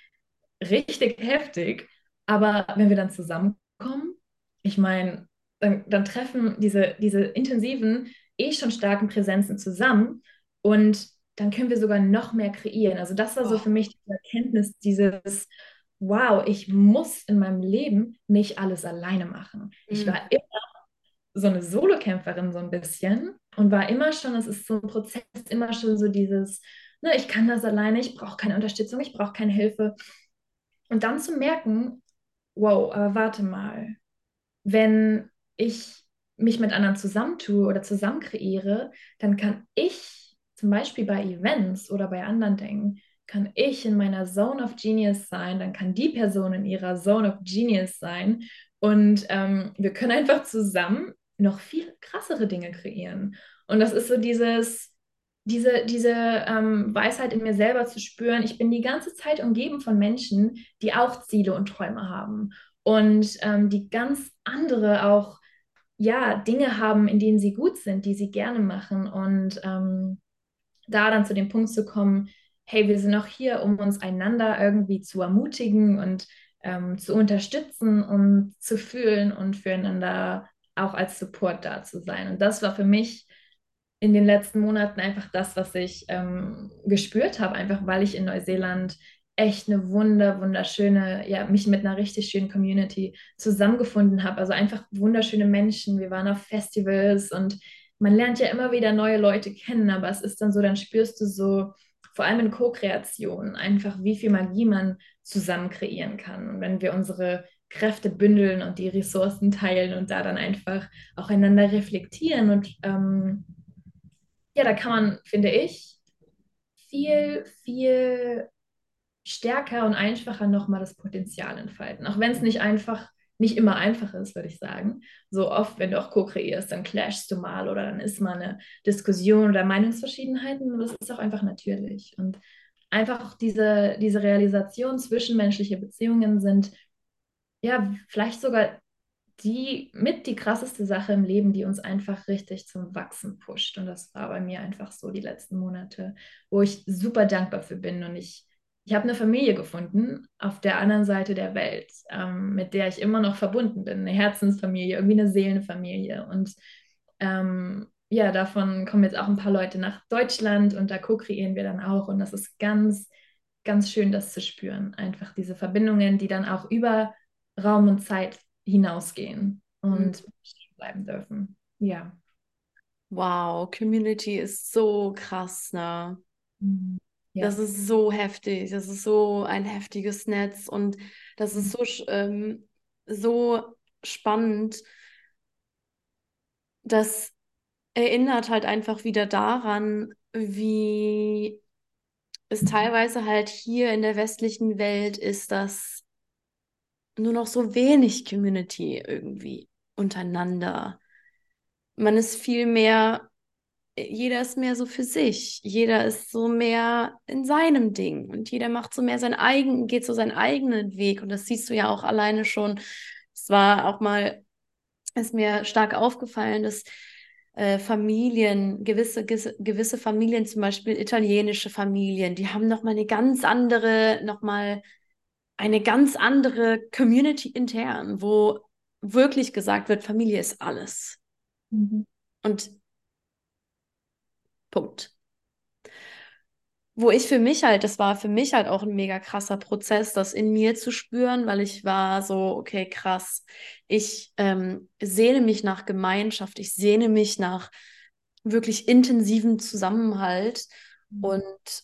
Speaker 2: richtig heftig. Aber wenn wir dann zusammenkommen, ich meine, dann, dann treffen diese, diese intensiven, eh schon starken Präsenzen zusammen und dann können wir sogar noch mehr kreieren. Also das war so für mich die Erkenntnis, dieses, wow, ich muss in meinem Leben nicht alles alleine machen. Mhm. Ich war immer so eine Solokämpferin so ein bisschen, und war immer schon, es ist so ein Prozess, immer schon so dieses, ne, ich kann das alleine, ich brauche keine Unterstützung, ich brauche keine Hilfe. Und dann zu merken, wow, aber warte mal, wenn ich mich mit anderen zusammentue oder zusammen kreiere, dann kann ich zum Beispiel bei Events oder bei anderen Dingen, kann ich in meiner Zone of Genius sein, dann kann die Person in ihrer Zone of Genius sein und ähm, wir können einfach zusammen noch viel krassere Dinge kreieren. Und das ist so dieses, diese, diese ähm, Weisheit in mir selber zu spüren. Ich bin die ganze Zeit umgeben von Menschen, die auch Ziele und Träume haben und ähm, die ganz andere auch ja Dinge haben, in denen sie gut sind, die sie gerne machen und ähm, da dann zu dem Punkt zu kommen, hey, wir sind auch hier, um uns einander irgendwie zu ermutigen und ähm, zu unterstützen und zu fühlen und füreinander auch als Support da zu sein. Und das war für mich in den letzten Monaten einfach das, was ich ähm, gespürt habe, einfach weil ich in Neuseeland echt eine wunder, wunderschöne, ja, mich mit einer richtig schönen Community zusammengefunden habe. Also einfach wunderschöne Menschen. Wir waren auf Festivals und man lernt ja immer wieder neue Leute kennen, aber es ist dann so, dann spürst du so, vor allem in Co-Kreation, einfach wie viel Magie man zusammen kreieren kann. Und wenn wir unsere Kräfte bündeln und die Ressourcen teilen und da dann einfach auch einander reflektieren und ähm, ja, da kann man, finde ich, viel, viel stärker und einfacher nochmal das Potenzial entfalten. Auch wenn es nicht einfach, nicht immer einfach ist, würde ich sagen. So oft, wenn du auch co-kreierst, dann clashst du mal oder dann ist mal eine Diskussion oder Meinungsverschiedenheiten und das ist auch einfach natürlich. Und einfach diese, diese Realisation zwischenmenschliche Beziehungen sind ja vielleicht sogar die mit die krasseste Sache im Leben, die uns einfach richtig zum Wachsen pusht. Und das war bei mir einfach so die letzten Monate, wo ich super dankbar für bin. Und ich, ich habe eine Familie gefunden auf der anderen Seite der Welt, ähm, mit der ich immer noch verbunden bin. Eine Herzensfamilie, irgendwie eine Seelenfamilie. Und ähm, ja, davon kommen jetzt auch ein paar Leute nach Deutschland und da co-kreieren wir dann auch. Und das ist ganz, ganz schön, das zu spüren. Einfach diese Verbindungen, die dann auch über Raum und Zeit hinausgehen und mhm. bleiben dürfen. Ja.
Speaker 1: Wow, Community ist so krass, ne? Mhm. Ja. Das ist so heftig, das ist so ein heftiges Netz und das ist so, ähm, so spannend. Das erinnert halt einfach wieder daran, wie es teilweise halt hier in der westlichen Welt ist, dass nur noch so wenig Community irgendwie untereinander. Man ist viel mehr, jeder ist mehr so für sich. Jeder ist so mehr in seinem Ding und jeder macht so mehr seinen eigenen, geht so seinen eigenen Weg. Und das siehst du ja auch alleine schon. Es war auch mal, ist mir stark aufgefallen, dass äh, Familien, gewisse, gewisse Familien, zum Beispiel italienische Familien, die haben nochmal eine ganz andere, nochmal eine ganz andere Community intern, wo wirklich gesagt wird, Familie ist alles. Mhm. Und Punkt. Wo ich für mich halt, das war für mich halt auch ein mega krasser Prozess, das in mir zu spüren, weil ich war so, okay, krass, ich ähm, sehne mich nach Gemeinschaft, ich sehne mich nach wirklich intensivem Zusammenhalt mhm. und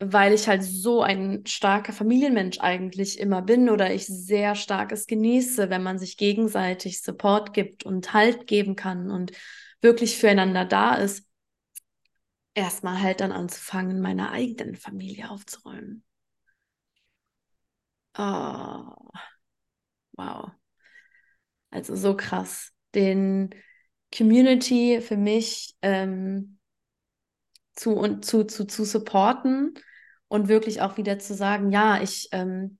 Speaker 1: weil ich halt so ein starker Familienmensch eigentlich immer bin oder ich sehr stark es genieße, wenn man sich gegenseitig Support gibt und Halt geben kann und wirklich füreinander da ist, erstmal halt dann anzufangen, meine eigenen Familie aufzuräumen. Oh, wow. Also so krass. Den Community für mich ähm, zu und zu, zu, zu supporten und wirklich auch wieder zu sagen, ja, ich, ähm,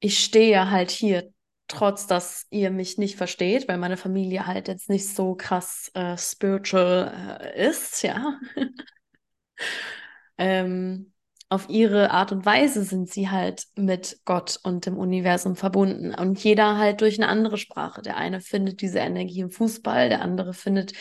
Speaker 1: ich stehe halt hier, trotz dass ihr mich nicht versteht, weil meine Familie halt jetzt nicht so krass äh, spiritual äh, ist, ja. ähm, auf ihre Art und Weise sind sie halt mit Gott und dem Universum verbunden. Und jeder halt durch eine andere Sprache. Der eine findet diese Energie im Fußball, der andere findet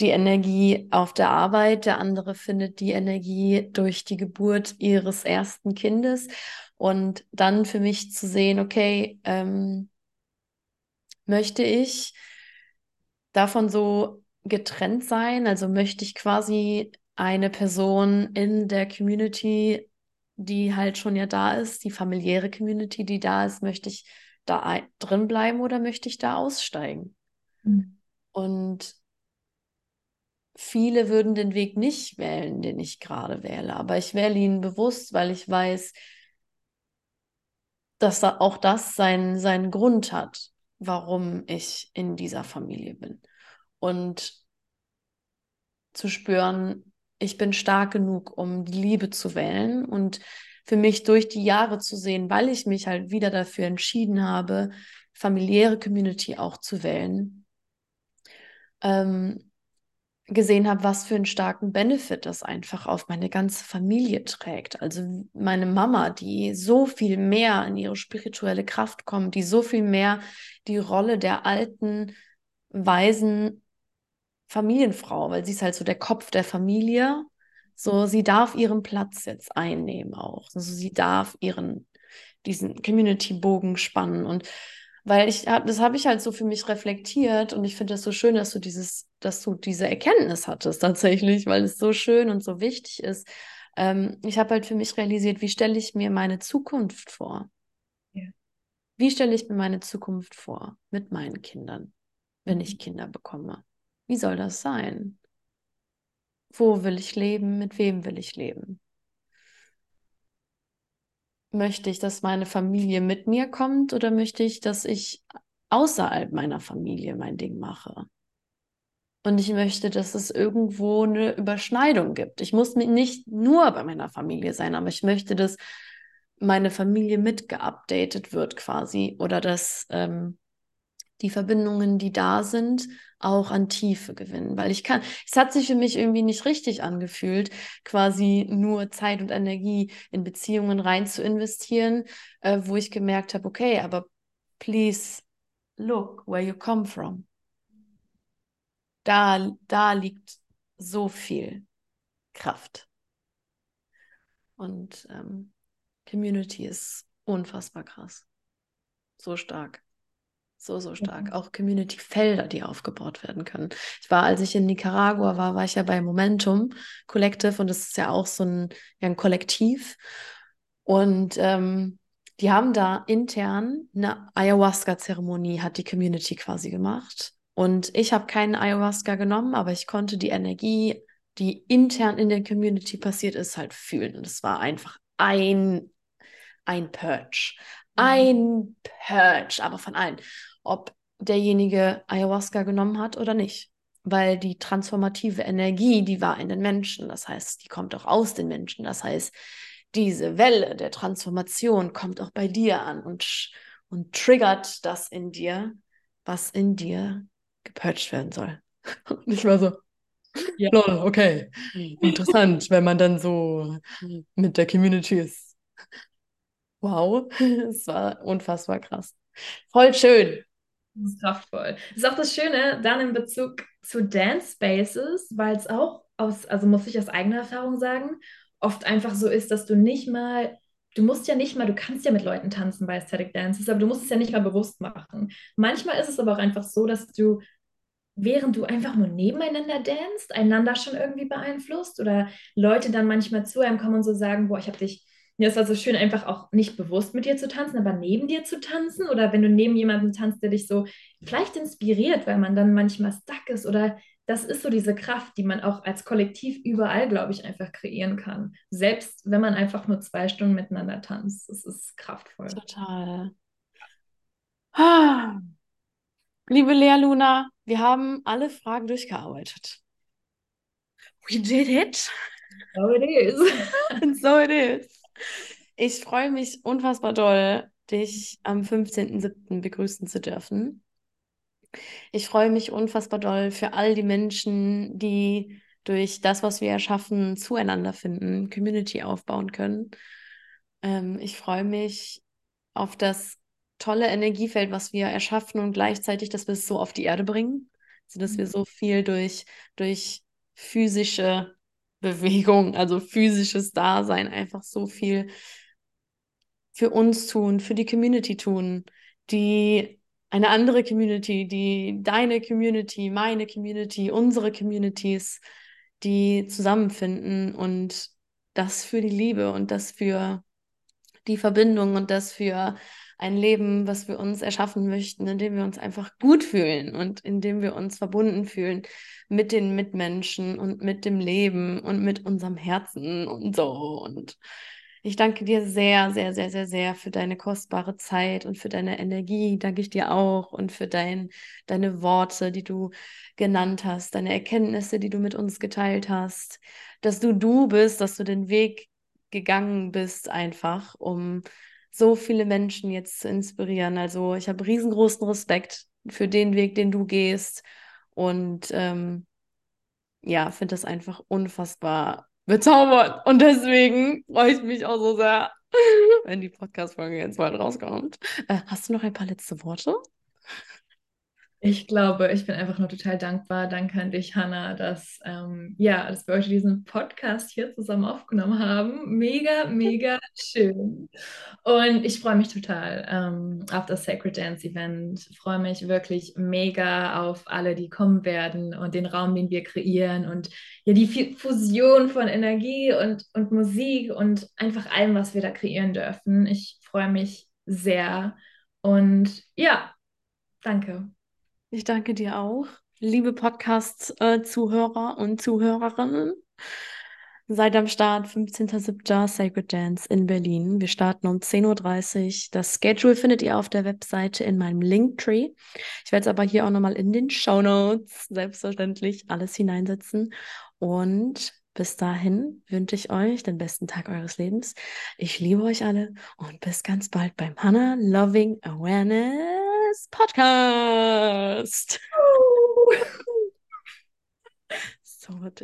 Speaker 1: die Energie auf der Arbeit, der andere findet die Energie durch die Geburt ihres ersten Kindes. Und dann für mich zu sehen, okay, ähm, möchte ich davon so getrennt sein? Also möchte ich quasi eine Person in der Community, die halt schon ja da ist, die familiäre Community, die da ist, möchte ich da drin bleiben oder möchte ich da aussteigen? Mhm. Und viele würden den Weg nicht wählen, den ich gerade wähle, aber ich wähle ihn bewusst, weil ich weiß, dass da auch das seinen, seinen Grund hat, warum ich in dieser Familie bin. Und zu spüren, ich bin stark genug, um die Liebe zu wählen und für mich durch die Jahre zu sehen, weil ich mich halt wieder dafür entschieden habe, familiäre Community auch zu wählen, ähm, gesehen habe, was für einen starken Benefit das einfach auf meine ganze Familie trägt. Also meine Mama, die so viel mehr in ihre spirituelle Kraft kommt, die so viel mehr die Rolle der alten, weisen Familienfrau, weil sie ist halt so der Kopf der Familie. So, sie darf ihren Platz jetzt einnehmen auch. Also sie darf ihren, diesen Community-Bogen spannen und weil ich hab, das habe ich halt so für mich reflektiert und ich finde das so schön, dass du dieses, dass du diese Erkenntnis hattest tatsächlich, weil es so schön und so wichtig ist. Ähm, ich habe halt für mich realisiert, wie stelle ich mir meine Zukunft vor? Ja. Wie stelle ich mir meine Zukunft vor mit meinen Kindern, wenn ich mhm. Kinder bekomme? Wie soll das sein? Wo will ich leben? Mit wem will ich leben? möchte ich, dass meine Familie mit mir kommt oder möchte ich, dass ich außerhalb meiner Familie mein Ding mache? Und ich möchte, dass es irgendwo eine Überschneidung gibt. Ich muss nicht nur bei meiner Familie sein, aber ich möchte, dass meine Familie mitgeupdatet wird quasi oder dass ähm, die Verbindungen, die da sind, auch an Tiefe gewinnen. Weil ich kann, es hat sich für mich irgendwie nicht richtig angefühlt, quasi nur Zeit und Energie in Beziehungen rein zu investieren, äh, wo ich gemerkt habe, okay, aber please look where you come from. Da, da liegt so viel Kraft. Und ähm, Community ist unfassbar krass. So stark. So, so stark. Mhm. Auch Community-Felder, die aufgebaut werden können. Ich war, als ich in Nicaragua war, war ich ja bei Momentum Collective und das ist ja auch so ein, ja, ein Kollektiv. Und ähm, die haben da intern eine Ayahuasca-Zeremonie, hat die Community quasi gemacht. Und ich habe keinen Ayahuasca genommen, aber ich konnte die Energie, die intern in der Community passiert ist, halt fühlen. Und es war einfach ein, ein Purge. Mhm. Ein Purge, aber von allen ob derjenige Ayahuasca genommen hat oder nicht. Weil die transformative Energie, die war in den Menschen. Das heißt, die kommt auch aus den Menschen. Das heißt, diese Welle der Transformation kommt auch bei dir an und, und triggert das in dir, was in dir gepurcht werden soll. Und ich war so, ja. Lol, okay. Interessant, wenn man dann so mit der Community ist. Wow, es war unfassbar krass. Voll schön.
Speaker 2: Das ist kraftvoll. Das ist auch das Schöne dann in Bezug zu Dance Spaces, weil es auch aus, also muss ich aus eigener Erfahrung sagen, oft einfach so ist, dass du nicht mal, du musst ja nicht mal, du kannst ja mit Leuten tanzen bei Aesthetic Dances, aber du musst es ja nicht mal bewusst machen. Manchmal ist es aber auch einfach so, dass du, während du einfach nur nebeneinander danst, einander schon irgendwie beeinflusst oder Leute dann manchmal zu einem kommen und so sagen, boah, ich habe dich ja, es war so schön, einfach auch nicht bewusst mit dir zu tanzen, aber neben dir zu tanzen. Oder wenn du neben jemandem tanzt, der dich so vielleicht inspiriert, weil man dann manchmal stuck ist. Oder das ist so diese Kraft, die man auch als Kollektiv überall, glaube ich, einfach kreieren kann. Selbst wenn man einfach nur zwei Stunden miteinander tanzt. Das ist kraftvoll.
Speaker 1: Total. Ah. Liebe Lea Luna, wir haben alle Fragen durchgearbeitet. We did it.
Speaker 2: So it is.
Speaker 1: And so it is. Ich freue mich unfassbar doll, dich am 15.07. begrüßen zu dürfen. Ich freue mich unfassbar doll für all die Menschen, die durch das, was wir erschaffen, zueinander finden, Community aufbauen können. Ähm, ich freue mich auf das tolle Energiefeld, was wir erschaffen und gleichzeitig, dass wir es so auf die Erde bringen, sodass wir mhm. so viel durch, durch physische Bewegung, also physisches Dasein, einfach so viel für uns tun, für die Community tun, die eine andere Community, die deine Community, meine Community, unsere Communities, die zusammenfinden und das für die Liebe und das für die Verbindung und das für ein Leben, was wir uns erschaffen möchten, in dem wir uns einfach gut fühlen und in dem wir uns verbunden fühlen mit den Mitmenschen und mit dem Leben und mit unserem Herzen und so. Und ich danke dir sehr, sehr, sehr, sehr, sehr für deine kostbare Zeit und für deine Energie. Danke ich dir auch und für dein, deine Worte, die du genannt hast, deine Erkenntnisse, die du mit uns geteilt hast, dass du du bist, dass du den Weg gegangen bist, einfach, um so viele Menschen jetzt zu inspirieren. Also ich habe riesengroßen Respekt für den Weg, den du gehst und ähm, ja, finde das einfach unfassbar bezaubernd. Und deswegen freue ich mich auch so sehr, wenn die Podcast-Folge jetzt bald rauskommt. Äh, hast du noch ein paar letzte Worte?
Speaker 2: Ich glaube, ich bin einfach nur total dankbar. Danke an dich, Hannah, dass, ähm, ja, dass wir heute diesen Podcast hier zusammen aufgenommen haben. Mega, mega schön. Und ich freue mich total ähm, auf das Sacred Dance Event. Ich freue mich wirklich mega auf alle, die kommen werden und den Raum, den wir kreieren und ja, die Fusion von Energie und, und Musik und einfach allem, was wir da kreieren dürfen. Ich freue mich sehr. Und ja, danke.
Speaker 1: Ich danke dir auch, liebe Podcast-Zuhörer und Zuhörerinnen. Seid am Start, 15.07. Sacred Dance in Berlin. Wir starten um 10.30 Uhr. Das Schedule findet ihr auf der Webseite in meinem Linktree. Ich werde es aber hier auch nochmal in den Show Notes selbstverständlich alles hineinsetzen. Und bis dahin wünsche ich euch den besten Tag eures Lebens. Ich liebe euch alle und bis ganz bald beim Hannah Loving Awareness podcast. so much